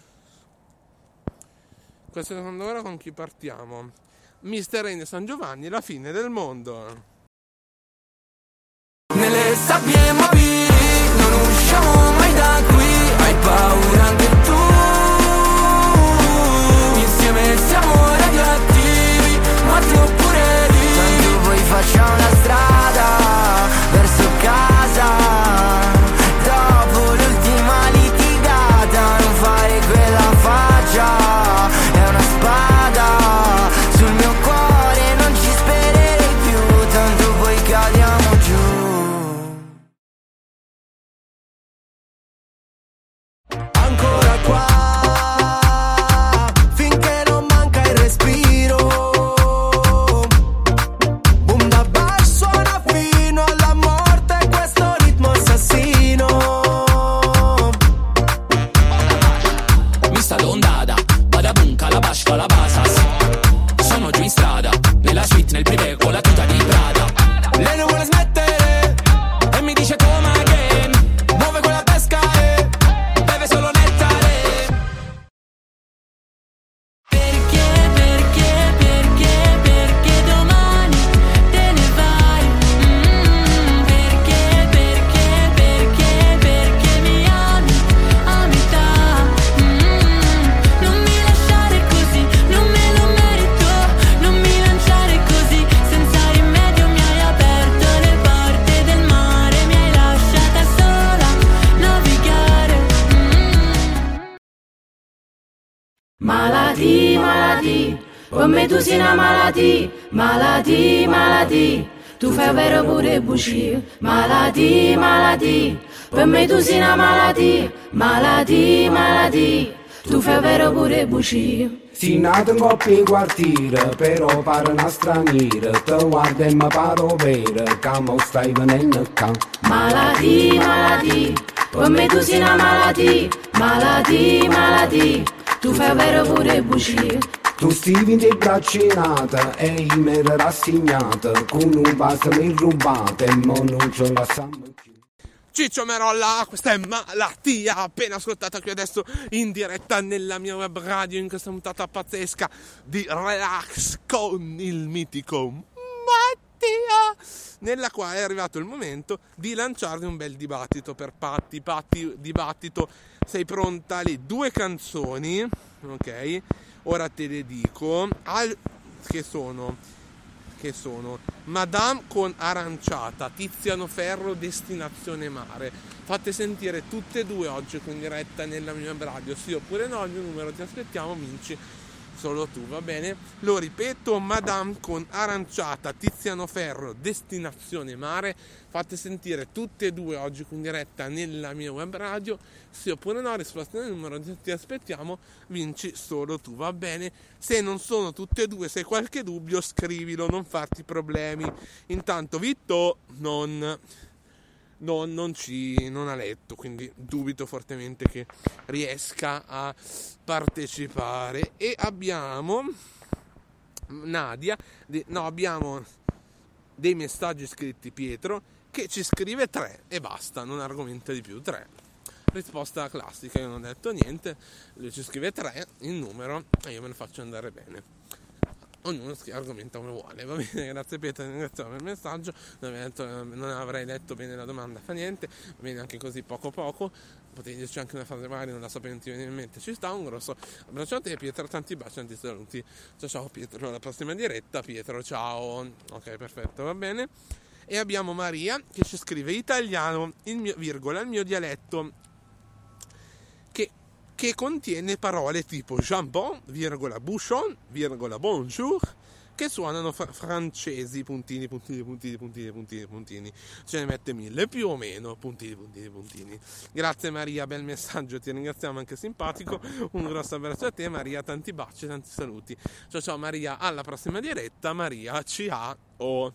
questa seconda ora con chi partiamo? Mister Regno San Giovanni, la fine del mondo. Nelle sabbie Per me tu sei una malattia, malattia, malattia. Tu fai vero pure bugie. Si nato in coppia in quartiere, però pare una straniera Te guarda e mi paro vero, che mo stai venendo qua Malattia, malattia. Per me tu sei una malattia, malattia, malattia. Tu fai vero pure bugie. Tu stivi di braccinata e io mi ero rassegnata Con un vaso mi rubata e mo non ce la sanno Ciccio Merolla, questa è malattia appena ascoltata qui adesso in diretta nella mia web radio in questa puntata pazzesca di Relax con il mitico Mattia nella quale è arrivato il momento di lanciarvi un bel dibattito per Patti. Patti, dibattito, sei pronta? Le due canzoni, ok? Ora te le dico, al- che sono? Che sono? Madame con aranciata, Tiziano Ferro, Destinazione Mare. Fate sentire tutte e due oggi in diretta nella mia radio, sì oppure no, il mio numero ti aspettiamo, vinci solo tu, va bene? Lo ripeto, Madame con aranciata, Tiziano Ferro, Destinazione Mare. Fate sentire tutte e due oggi in diretta nella mia web radio, sì oppure no, risposta nel numero ti aspettiamo, vinci solo tu, va bene? Se non sono tutte e due, se hai qualche dubbio, scrivilo, non farti problemi. Intanto Vitto non non, non ci non ha letto, quindi dubito fortemente che riesca a partecipare. E abbiamo Nadia, de- no, abbiamo dei messaggi scritti Pietro che ci scrive tre e basta, non argomenta di più, tre. Risposta classica, io non ho detto niente, lui ci scrive tre, il numero, e io me ne faccio andare bene ognuno argomenta come vuole. Va bene, grazie Pietro, ringrazio per il messaggio. Non, detto- non avrei letto bene la domanda, fa niente, va bene anche così poco poco. Potevi dirci anche una frase magari non la so non ti viene in mente. Ci sta un grosso abbraccio a te, Pietro, tanti baci, tanti saluti. Ciao ciao Pietro, alla prossima diretta, Pietro, ciao. Ok, perfetto, va bene. E abbiamo Maria che ci scrive italiano, il mio, virgola, il mio dialetto che, contiene parole tipo jambon, virgola, bouchon, virgola, bonjour, che suonano fra- francesi, puntini, puntini, puntini, puntini, puntini, puntini. Ce ne mette mille, più o meno, puntini, puntini, puntini. Grazie Maria, bel messaggio, ti ringraziamo anche simpatico. Un grosso abbraccio a te Maria, tanti baci, tanti saluti. Ciao ciao Maria, alla prossima diretta, Maria C-A-O.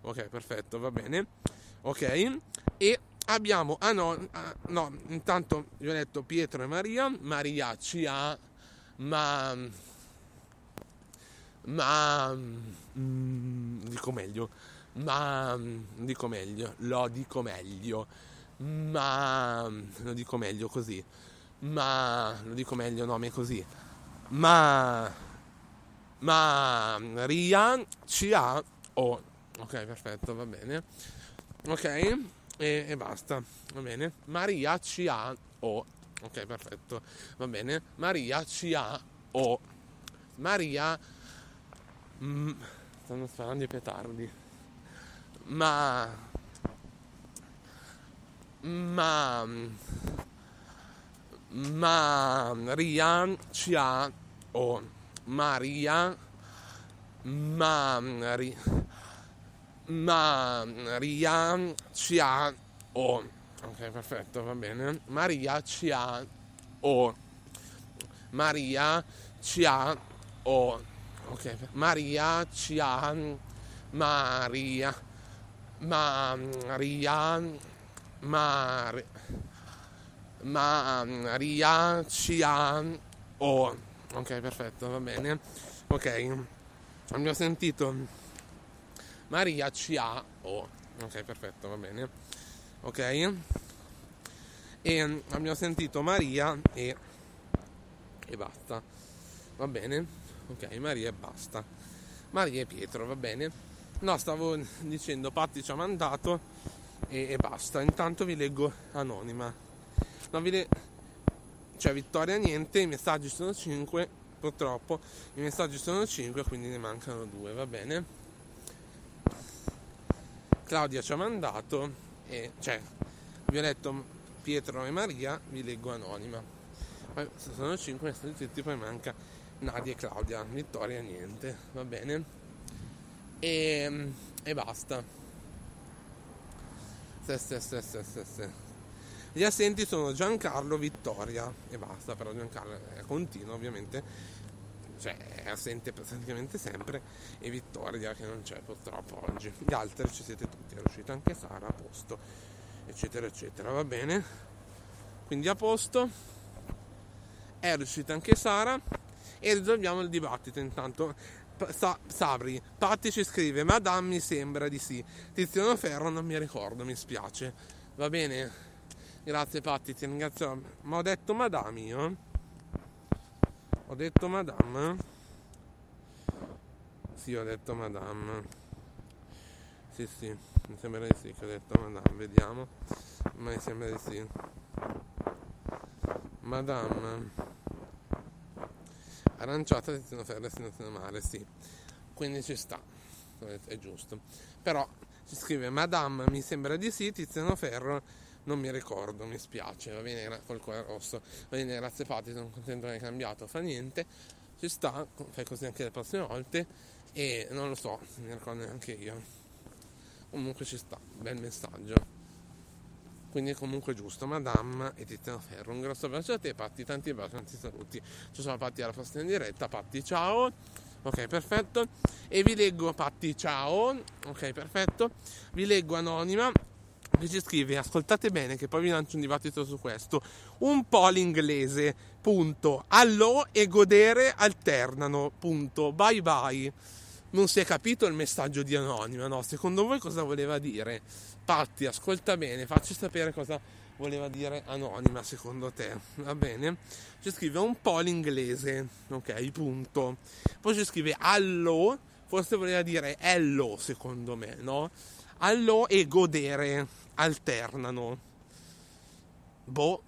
Ok, perfetto, va bene. Ok, e abbiamo, ah no, ah, no, intanto vi ho detto Pietro e Maria, Maria C-A, ma ma mm, dico meglio ma dico meglio lo dico meglio ma lo dico meglio così ma lo dico meglio nome così ma ma Ria ci ha oh, ok perfetto va bene ok e, e basta va bene Maria ci ha oh, ok perfetto va bene Maria ci ha oh. Maria Mm, stanno sparando i petardi. Ma. Ma. Maria ci ha. Oh, Maria. Mari. Maria ci ha. Oh. Ok, perfetto, va bene. Maria ci ha. Oh. Maria ci ha. Oh. Ok, Maria ci ha. Maria. Maria. Mari. Maria ci ha. Oh. Ok, perfetto, va bene. Ok. Abbiamo sentito. Maria ci ha. Oh. Ok, perfetto, va bene. Ok. E abbiamo sentito Maria e. E basta. Va bene. Ok, Maria e basta. Maria e Pietro, va bene. No, stavo dicendo, Patti ci ha mandato e, e basta. Intanto vi leggo anonima. Non vi le... Cioè, Vittoria niente, i messaggi sono 5, purtroppo. I messaggi sono 5, quindi ne mancano 2, va bene. Claudia ci ha mandato e... Cioè, vi ho letto Pietro e Maria, vi leggo anonima. Poi sono 5 messaggi tutti, poi manca Nadia e Claudia, Vittoria niente, va bene. E, e basta. Se, se, se, se, se, se. Gli assenti sono Giancarlo, Vittoria e basta, però Giancarlo è continuo ovviamente, cioè è assente praticamente sempre e Vittoria che non c'è purtroppo oggi. Gli altri ci siete tutti, è riuscita anche Sara a posto, eccetera eccetera, va bene? Quindi a posto, è riuscita anche Sara e risolviamo il dibattito intanto. Sa- Sabri, Patti ci scrive, Madame mi sembra di sì, Tiziano Ferro non mi ricordo, mi spiace. Va bene? Grazie Patti, ti ringrazio. Ma ho detto Madame io? Ho detto Madame? Sì, ho detto Madame. Sì, sì, mi sembra di sì che ho detto Madame, vediamo. Ma mi sembra di sì. Madame. Aranciata Tiziano Ferro e Tiziano Mare, sì. Quindi ci sta, è giusto. Però ci scrive Madame, mi sembra di sì, Tiziano Ferro non mi ricordo, mi spiace, va bene, gra- col cuore rosso, va bene, grazie Patti, sono contento che hai cambiato, fa niente, ci sta, fai così anche le prossime volte e non lo so, mi ricordo neanche io. Comunque ci sta, bel messaggio. Quindi è comunque giusto, Madame e Tiziano Ferro. Un grosso bacio a te, Patti, tanti baci, tanti saluti. Ci sono Patti alla prossima diretta, Patti ciao. Ok, perfetto. E vi leggo Patti ciao. Ok, perfetto. Vi leggo Anonima che ci scrive, ascoltate bene che poi vi lancio un dibattito su questo. Un po' l'inglese, punto. Allo e godere alternano, punto. Bye bye. Non si è capito il messaggio di Anonima, no? Secondo voi cosa voleva dire? Patti, ascolta bene, facci sapere cosa voleva dire Anonima secondo te, va bene? Ci scrive un po' l'inglese, ok, punto. Poi ci scrive allo, forse voleva dire ello secondo me, no? Allo e godere alternano. Boh,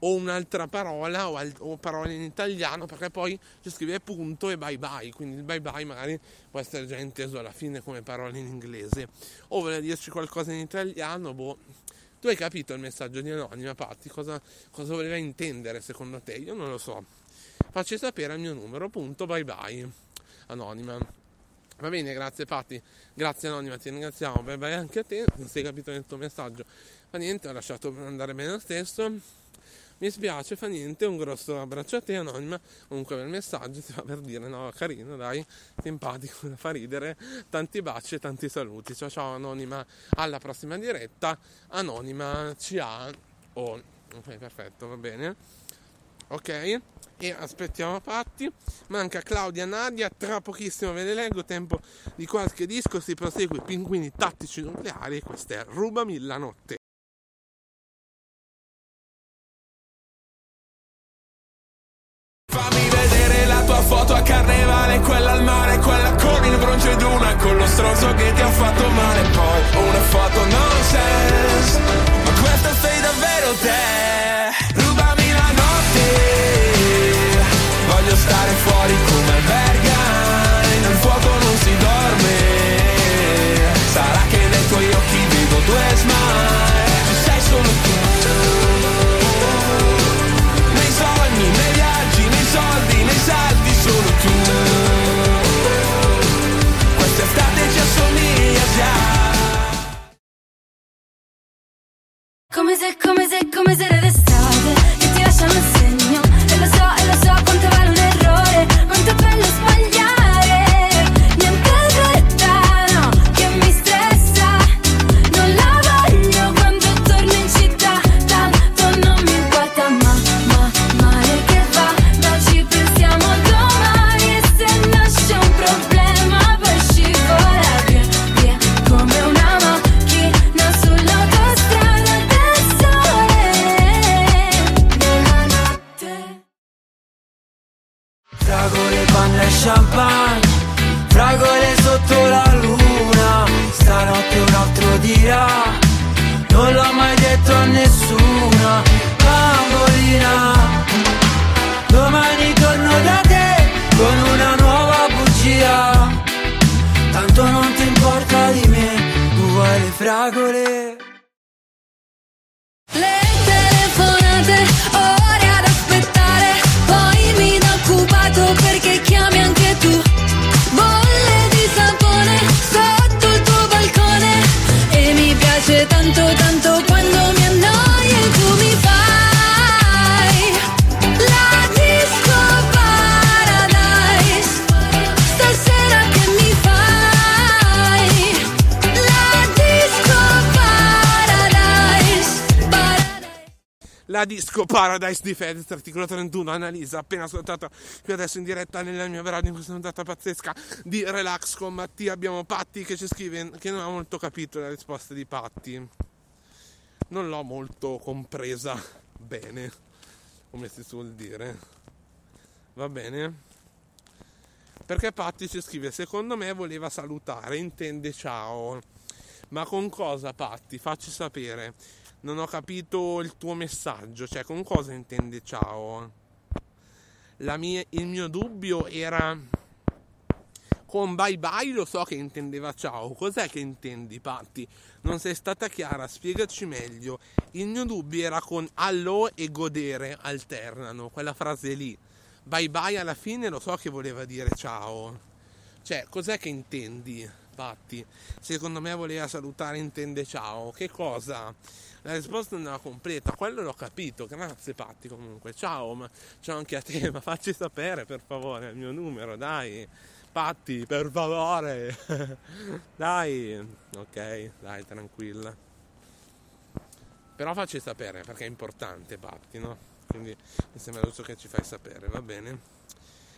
o un'altra parola o, al- o parole in italiano perché poi ci scrive punto e bye bye quindi il bye bye magari può essere già inteso alla fine come parole in inglese. O vuole dirci qualcosa in italiano boh. Tu hai capito il messaggio di Anonima Patti? Cosa, cosa voleva intendere secondo te? Io non lo so. Facci sapere al mio numero punto bye bye. Anonima Va bene, grazie Patti, grazie Anonima, ti ringraziamo, bye bye anche a te, non sei capito nel tuo messaggio, fa niente, ho lasciato andare bene lo stesso, mi spiace, fa niente, un grosso abbraccio a te Anonima, comunque bel messaggio, ti fa per dire, no, carino, dai, simpatico, fa ridere, tanti baci e tanti saluti, ciao ciao Anonima, alla prossima diretta, Anonima CA o, ok perfetto, va bene, ok? E aspettiamo Patti, manca Claudia Nadia, tra pochissimo ve le leggo, tempo di qualche disco, si prosegue. Pinguini tattici nucleari. E questa è Rubami la notte. Fammi vedere la tua foto a carnevale, quella al mare, quella con il bronzo ed una con lo stronzo che ti ha fatto male. Poi una foto nonsense, Paradise di Fedez, articolo 31, Annalisa, appena ascoltato qui adesso in diretta nella mia radio in questa puntata pazzesca di Relax con Mattia. Abbiamo Patti che ci scrive che non ha molto capito la risposta di Patti. Non l'ho molto compresa bene, come si suol dire. Va bene? Perché Patti ci scrive, secondo me voleva salutare, intende ciao. Ma con cosa Patti? Facci sapere. Non ho capito il tuo messaggio, cioè con cosa intende ciao? Mia- il mio dubbio era con bye bye lo so che intendeva ciao. Cos'è che intendi, Patti? Non sei stata chiara, spiegaci meglio. Il mio dubbio era con allo e godere alternano, quella frase lì. Bye bye alla fine lo so che voleva dire ciao. Cioè, cos'è che intendi, Patti? Secondo me voleva salutare, intende ciao. Che cosa? La risposta non era completa, quello l'ho capito. Grazie, Patti, comunque. Ciao, ma ciao anche a te, ma facci sapere per favore il mio numero, dai. Patti, per favore. dai. Ok, dai, tranquilla. Però facci sapere perché è importante, Patti, no? Quindi mi sembra giusto che ci fai sapere, va bene?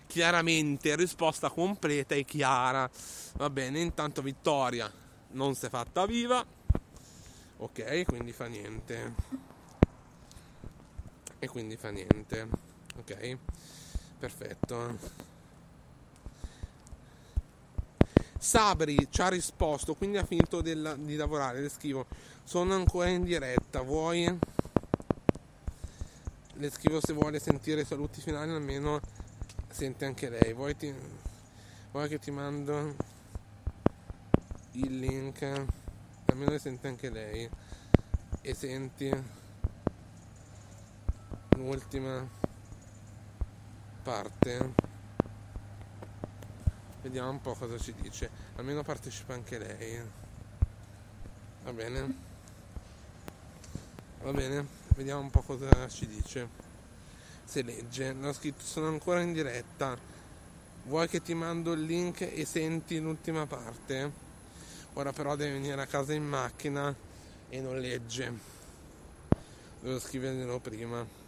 Chiaramente, risposta completa e chiara. Va bene, intanto Vittoria non si è fatta viva. Ok, quindi fa niente. E quindi fa niente. Ok, perfetto. Sabri ci ha risposto, quindi ha finito della- di lavorare. Le scrivo: Sono ancora in diretta. Vuoi? Le scrivo se vuole sentire i saluti finali, almeno sente anche lei. Vuoi, ti- vuoi che ti mando il link? Almeno le sente anche lei. E senti l'ultima parte. Vediamo un po' cosa ci dice. Almeno partecipa anche lei. Va bene? Va bene? Vediamo un po' cosa ci dice. Se legge. L'ho scritto, sono ancora in diretta. Vuoi che ti mando il link e senti l'ultima parte? Ora però deve venire a casa in macchina e non legge. Devo scriverglielo prima.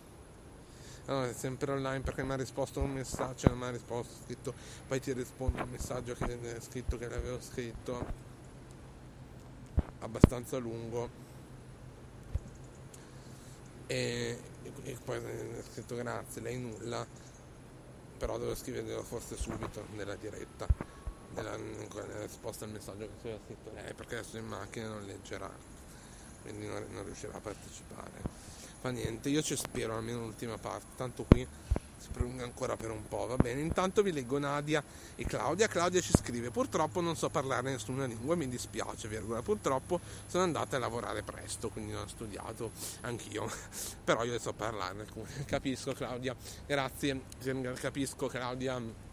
Allora, è sempre online perché mi ha risposto un messaggio, cioè mi ha risposto, ha scritto, poi ti rispondo un messaggio che è scritto che l'avevo scritto abbastanza lungo e, e poi è scritto grazie, lei nulla, però devo scriverlo forse subito nella diretta, nella, nella risposta al messaggio che aveva scritto lei, perché adesso in macchina non leggerà, quindi non, non riuscirà a partecipare. Fa niente, io ci spero almeno l'ultima parte, tanto qui si prolunga ancora per un po', va bene. Intanto vi leggo Nadia e Claudia. Claudia ci scrive: Purtroppo non so parlare nessuna lingua, mi dispiace, virgola. Purtroppo sono andata a lavorare presto, quindi non ho studiato anch'io. Però io so parlare. Capisco, Claudia. Grazie, capisco, Claudia.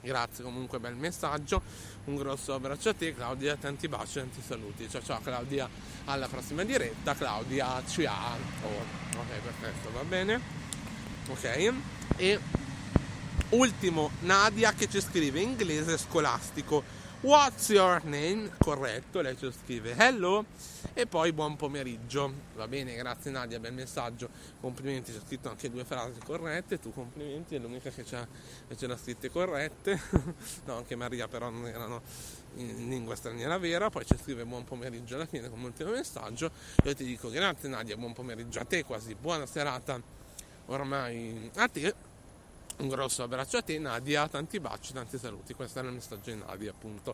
Grazie comunque bel messaggio, un grosso abbraccio a te Claudia, tanti baci, tanti saluti. Ciao ciao Claudia, alla prossima diretta. Claudia, ciao. Oh, ok, perfetto, va bene. Ok. E ultimo Nadia che ci scrive inglese scolastico. What's your name? Corretto, lei ci scrive hello e poi buon pomeriggio. Va bene, grazie Nadia, bel messaggio. Complimenti, c'è scritto anche due frasi corrette. Tu complimenti, è l'unica che c'ha, che ce l'ha scritte corrette. no, anche Maria però non erano in lingua straniera vera. Poi ci scrive buon pomeriggio alla fine come ultimo messaggio. Io ti dico grazie Nadia, buon pomeriggio a te, quasi buona serata ormai a te. Un grosso abbraccio a te Nadia, tanti baci, tanti saluti. Questo era il messaggio di Nadia, appunto.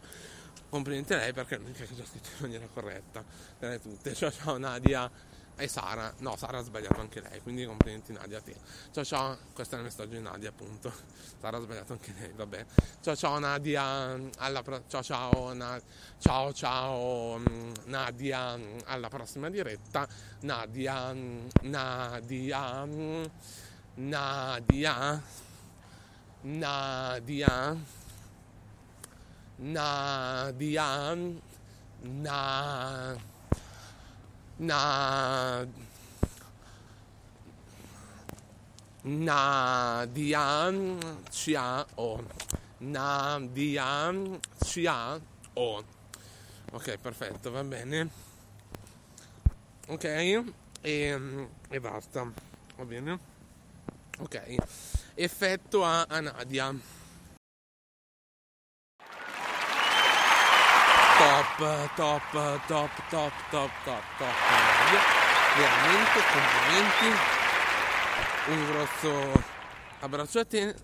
Complimenti a lei perché è l'unica che ha scritto in maniera corretta. Tra tutte. Ciao ciao Nadia e Sara. No, Sara ha sbagliato anche lei, quindi complimenti Nadia a te. Ciao ciao, questo è il messaggio di Nadia, appunto. Sara ha sbagliato anche lei, vabbè. Ciao ciao Nadia, alla pro- ciao ciao Na- ciao ciao mm, Nadia, alla prossima diretta. Nadia, mm, Nadia, mm, Nadia. Nadia. Nadia. Na. Na. Nadia. Ciao Nadia. Ciao ok perfetto va bene. Ok e, e basta. Va bene? Ok. Effetto a, a Nadia. Top, top, top, top, top, top, top. Nadia. Veramente complimenti. Un grosso abbraccio a te.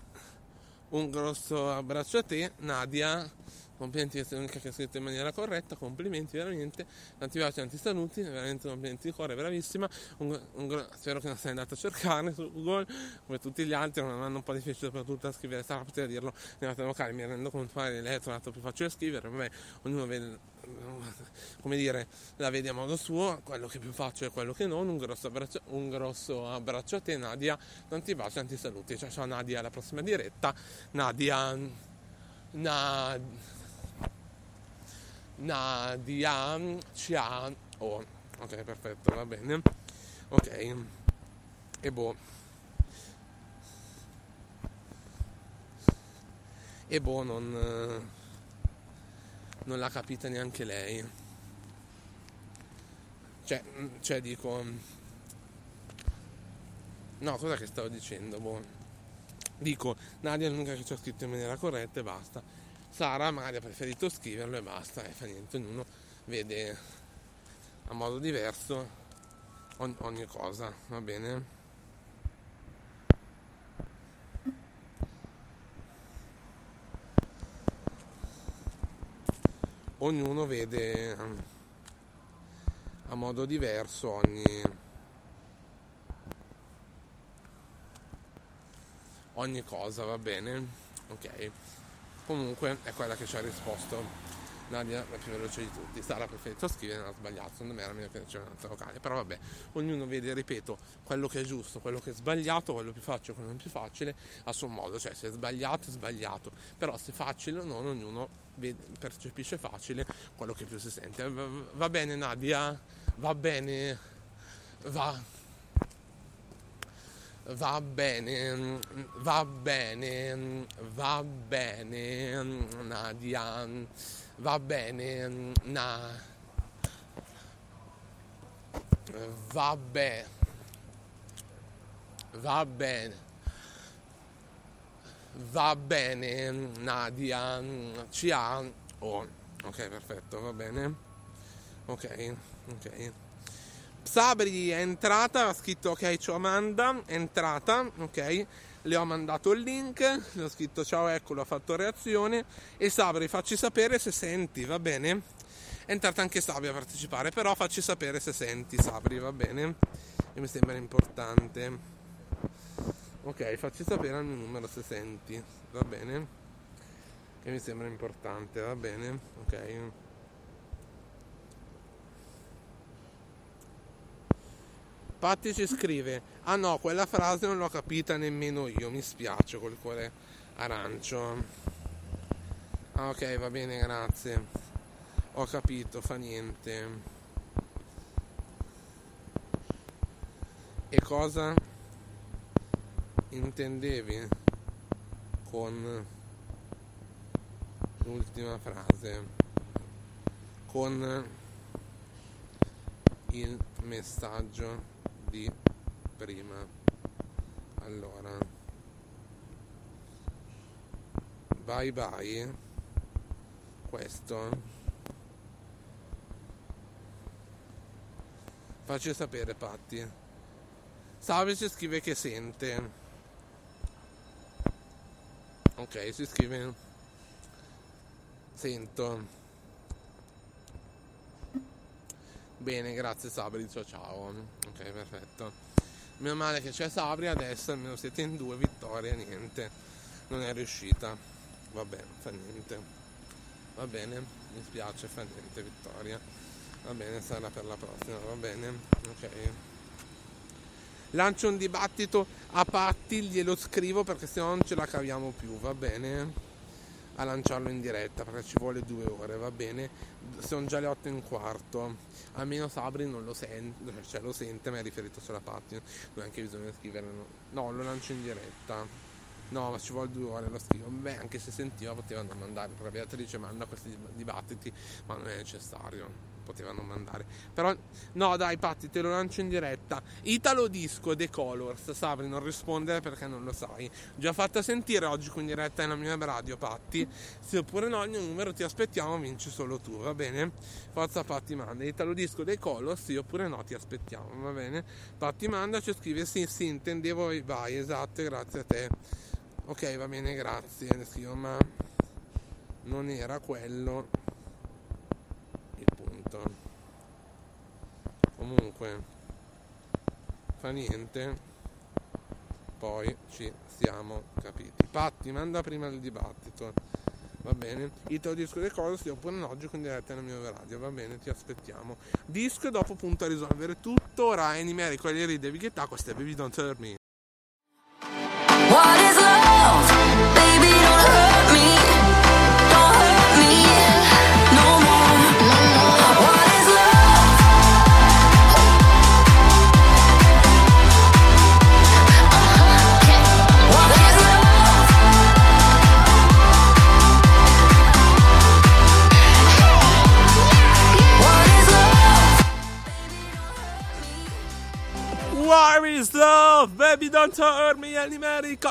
Un grosso abbraccio a te, Nadia. Complimenti che sei l'unica che ha scritto in maniera corretta, complimenti veramente, tanti baci, tanti saluti, veramente complimenti di cuore, bravissima. Un- un spero che non sei andata a cercare su Google come tutti gli altri, non hanno un po' difficile soprattutto a scrivere, sarà potere dirlo nella vocale, mi rendo conto magari lei è trovato più facile scrivere, vabbè, ognuno vede, come dire, la vede a modo suo, quello che è più facile e quello che non, un grosso abbraccio, un grosso abbraccio a te Nadia, tanti baci, tanti saluti, ciao ciao Nadia, alla prossima diretta, Nadia, Nadia, Nadia ciao oh, ok perfetto va bene. Ok. E boh e boh non non l'ha capita neanche lei. Cioè, mm, cioè dico no cosa che stavo dicendo boh dico Nadia è l'unica che ci ha scritto in maniera corretta e basta Sara magari ha preferito scriverlo e basta, e fa niente, ognuno vede a modo diverso ogni, ogni cosa, va bene? Ognuno vede um, a modo diverso ogni, ogni cosa, va bene? Ok comunque è quella che ci ha risposto. Nadia la più veloce di tutti. Sara preferito scrivere non ha sbagliato secondo me era meglio che c'era un'altra vocale. Però vabbè ognuno vede ripeto quello che è giusto quello che è sbagliato quello più facile quello non più facile a suo modo. Cioè se è sbagliato è sbagliato. Però se facile o non ognuno vede- percepisce facile quello che più si sente. Va bene Nadia? Va bene? Va Va bene, va bene, va bene, Nadia, va bene, na. Va bene, va bene, va bene, Nadia, ci ha. Oh, ok, perfetto, va bene. Ok, ok. Sabri è entrata, ha scritto ok, ciao Amanda, è entrata, ok, le ho mandato il link, le ho scritto ciao eccolo, ha fatto reazione e Sabri facci sapere se senti, va bene? È entrata anche Sabri a partecipare, però facci sapere se senti Sabri, va bene? E mi sembra importante. Ok, facci sapere al mio numero se senti, va bene? Che mi sembra importante, va bene? Ok. Patti ci scrive: Ah no, quella frase non l'ho capita nemmeno io, mi spiace col cuore arancio. Ah, ok, va bene, grazie. Ho capito, fa niente. E cosa intendevi con l'ultima frase? Con il messaggio prima. Allora, bye bye. Questo. Facci sapere, Patti. Salve ci scrive che sente. Ok, si scrive. Sento. Bene, grazie Sabri, ciao ciao. Ok, perfetto. Meno male che c'è Sabri, adesso almeno siete in due, vittoria, niente. Non è riuscita. Vabbè, fa niente. Va bene, mi spiace, fa niente, vittoria. Va bene, sarà per la prossima, va bene. Ok. Lancio un dibattito a patti, glielo scrivo perché se no non ce la caviamo più, va bene? A lanciarlo in diretta perché ci vuole due ore, va bene? Sono già le otto e un quarto. Almeno Sabri non lo sente, cioè lo sente, ma è riferito solo a. Non ha anche bisogno di scrivere. No, no lo lancio in diretta. No, ma ci vuole due ore, lo scrivo. Beh, anche se sentiva poteva non mandare, perché Beatrice manda questi dibattiti, ma non è necessario. Potevano mandare. Però, no, dai, Patti, te lo lancio in diretta. Italo Disco The Colors. Sabri, non rispondere perché non lo sai. Già fatta sentire oggi qui in diretta nella mia radio, Patti. Se oppure no, il mio numero ti aspettiamo, vinci solo tu, va bene? Forza, Patti, manda. Italo Disco The Colors, sì oppure no, ti aspettiamo, va bene? Patti, manda, ci scrive sì, sì, intendevo vai, esatto, grazie a te. Ok, va bene, grazie. Scrivo, ma non era quello il punto. Comunque, fa niente. Poi ci siamo capiti. Patti, manda prima il dibattito. Va bene? Tuo disco di cosa sì, oppure no, oggi con diretta nel mio radio, va bene, ti aspettiamo. Disco e dopo punto a risolvere tutto. È numerico e ride Devi questo è Baby Don't Hurt Me. What is love? Baby don't hurt me numerico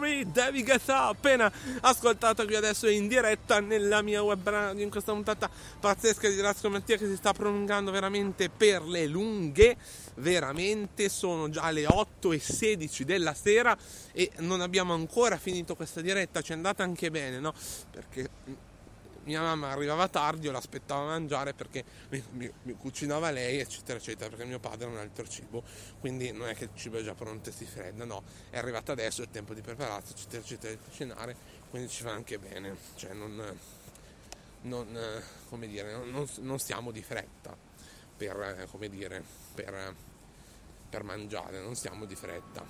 Reed David Guetta appena ascoltato qui adesso in diretta nella mia web radio in questa puntata pazzesca di Razzo Mattia che si sta prolungando veramente per le lunghe. Veramente sono già le 8 e 16 della sera e non abbiamo ancora finito questa diretta. Ci è andata anche bene no? perché mia mamma arrivava tardi, io l'aspettavo a mangiare perché mi, mi- mi cucinava lei, eccetera, eccetera, perché mio padre ha altro cibo, quindi non è che il cibo è già pronto e si fredda, no, è arrivato adesso, è il tempo di prepararsi, eccetera, eccetera, di cucinare, quindi ci fa anche bene, cioè non, non, come dire, non, non- stiamo di fretta per, come dire, per, per mangiare, non stiamo di fretta,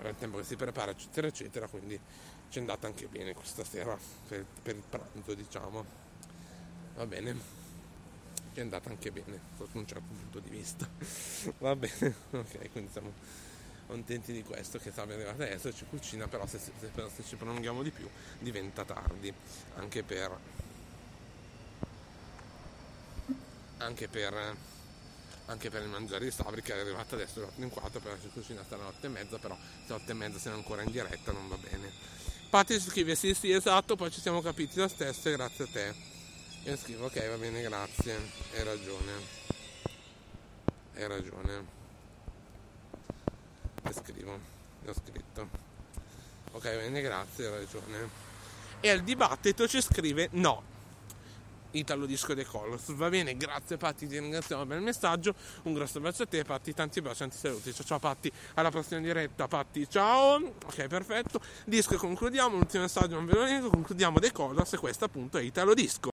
è il tempo che si prepara, eccetera, eccetera, quindi ci è andata anche bene questa sera per, per il pranzo, diciamo. Va bene, ci è andata anche bene sotto un certo punto di vista. Va bene, ok, quindi siamo contenti di questo che siamo arrivati adesso ci cucina, però se, se- se- se ci prolunghiamo di più diventa tardi, anche per anche per anche per il mangiare di Sabri che è arrivato adesso alle 8 e un quarto però ci cucina hasta alle 8 e mezza però se 8 e mezza siamo ancora in diretta non va bene Patti ci scrive sì sì esatto poi ci siamo capiti lo stesso e grazie a te. Io scrivo ok va bene grazie. Hai ragione. Hai ragione. E scrivo l'ho scritto. Ok bene grazie hai ragione. E al dibattito ci scrive no Italo Disco dei Colors. Va bene, grazie Patti, ti ringraziamo per il messaggio. Un grosso bacio a te, Patti, tanti baci, tanti saluti. Ciao ciao Patti, alla prossima diretta, Patti, ciao. Ok, perfetto. Disco e concludiamo, l'ultimo messaggio non ve lo nego, concludiamo dei Colors e questo appunto è Italo Disco.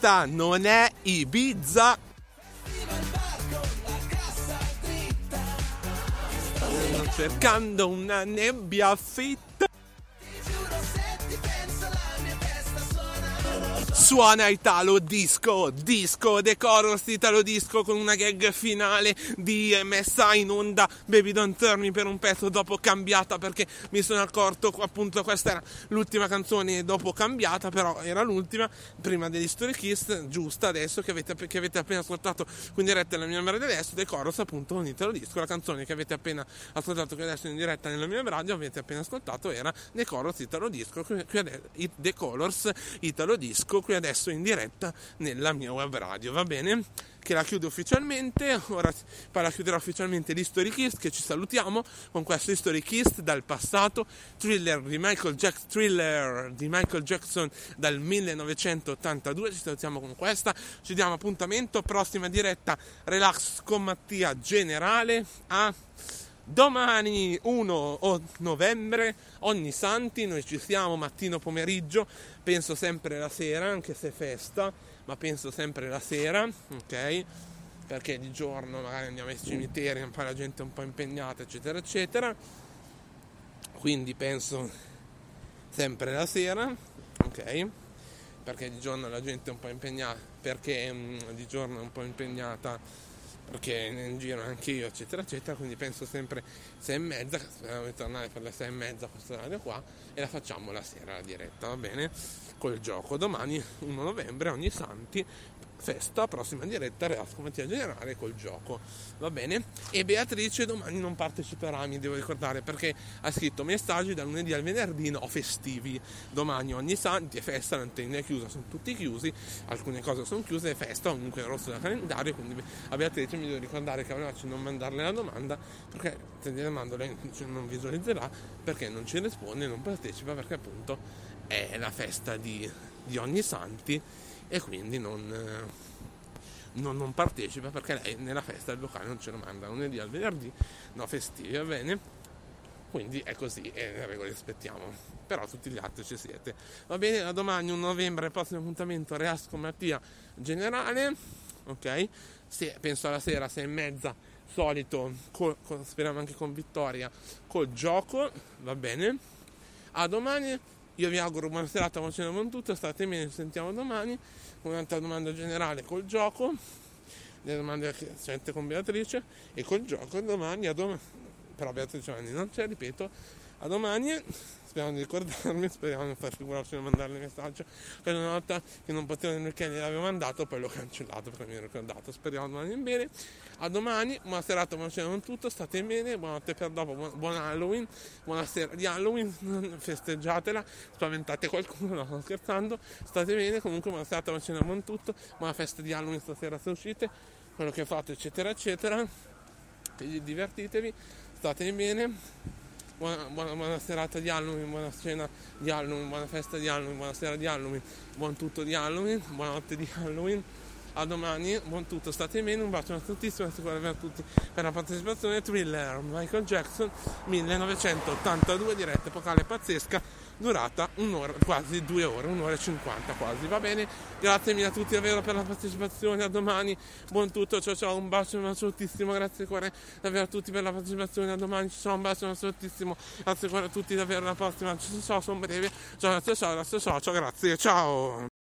Questa non è Ibiza. Cercando una nebbia fitta. Suona Italo Disco, disco Decoros Italo Disco con una gag finale di messa in onda. Baby Don't Turn Me per un pezzo dopo cambiata perché mi sono accorto appunto questa era l'ultima canzone dopo cambiata però era l'ultima prima degli Story Kiss giusta adesso che avete, che avete appena ascoltato. Qui in diretta nella mia radio adesso Decoros appunto con Italo Disco la canzone che avete appena ascoltato qui adesso in diretta nella mia radio avete appena ascoltato era Decoros Italo Disco qui, qui ade- i- The Colors Italo Disco qui adesso in diretta nella mia web radio va bene? Che la chiudo ufficialmente ora poi la chiuderò ufficialmente l'History Kiss che ci salutiamo con questo History Kiss dal passato thriller di Michael, Jack- thriller di Michael Jackson dal 1982 ci salutiamo con questa. Ci diamo appuntamento prossima diretta relax con Mattia generale a Domani 1 o- novembre, ogni santi, noi ci siamo mattino pomeriggio, penso sempre la sera, anche se è festa, ma penso sempre la sera, ok? perché di giorno magari andiamo ai cimiteri, un po' la gente è un po' impegnata, eccetera, eccetera. Quindi penso sempre la sera, ok? Perché di giorno la gente è un po' impegnata, perché mm, di giorno è un po' impegnata, perché in giro anche io, eccetera, eccetera. Quindi penso sempre sei e mezza, speriamo di tornare per le sei e mezza a questo orario qua e la facciamo la sera la diretta, va bene? Col gioco. Domani 1 novembre, ogni santi, festa, prossima diretta, Reasco Mattia Generale col gioco, va bene? E Beatrice domani non parteciperà, mi devo ricordare, perché ha scritto messaggi dal lunedì al venerdì no festivi, domani ogni santi è festa, l'antenna è chiusa, sono tutti chiusi, alcune cose sono chiuse, è festa, comunque è rosso da calendario, quindi a Beatrice mi devo ricordare che aveva non mandarle la domanda, perché se gliela mando lei non visualizzerà, perché non ci risponde, non partecipa, perché appunto è la festa di, di ogni santi e quindi non, eh, non, non partecipa perché lei nella festa del locale non ce lo manda lunedì al venerdì, no festivi, va bene? Quindi è così e le regole rispettiamo. Però tutti gli altri ci siete. Va bene, a domani, 1 novembre, prossimo appuntamento, Reasco Mattia Generale. Ok? Se, penso alla sera, sei e mezza, solito, col- con- speriamo anche con vittoria, col gioco. Va bene? A domani, io vi auguro buona serata, buona cena, buon tutto, state bene, ci sentiamo domani. Un'altra domanda generale col gioco, le domande che sente con Beatrice e col gioco domani a domani. Però Beatrice Giovanni non c'è, ripeto, a domani. Speriamo di ricordarmi, speriamo di non far figurarsi di mandarle il messaggio. Quella una volta che non potevo nel weekend l'avevo mandato, poi l'ho cancellato perché mi ero ricordato. Speriamo domani bene. A domani, buona serata, buona cena con tutto, state bene, buonanotte per dopo, buon, Halloween, buona sera di Halloween, festeggiatela, spaventate qualcuno, no, sto scherzando, state bene, comunque buona serata, buona cena con tutto, buona festa di Halloween stasera se uscite, quello che fate eccetera eccetera, divertitevi, state bene, buona, buona, buona serata di Halloween, buona cena di Halloween, buona festa di Halloween, buona sera di Halloween, buon tutto di Halloween, buonanotte di Halloween. A domani, buon tutto, state bene, un bacio a tuttissimi, grazie a tutti per la partecipazione. Thriller, Michael Jackson, 1982, diretta epocale pazzesca, durata un'ora, quasi due ore, un'ora e cinquanta quasi, va bene? Grazie mille a tutti davvero per la partecipazione, a domani, buon tutto, ciao ciao, un bacio, un bacio tuttissimo, grazie cuore davvero a tutti per la partecipazione, a domani, ciao, un bacio, un bacio tuttissimo, grazie cuore a tutti davvero, alla prossima, ciao, ciao, sono breve, ciao, grazie, ciao, grazie, ciao, ciao, grazie, ciao!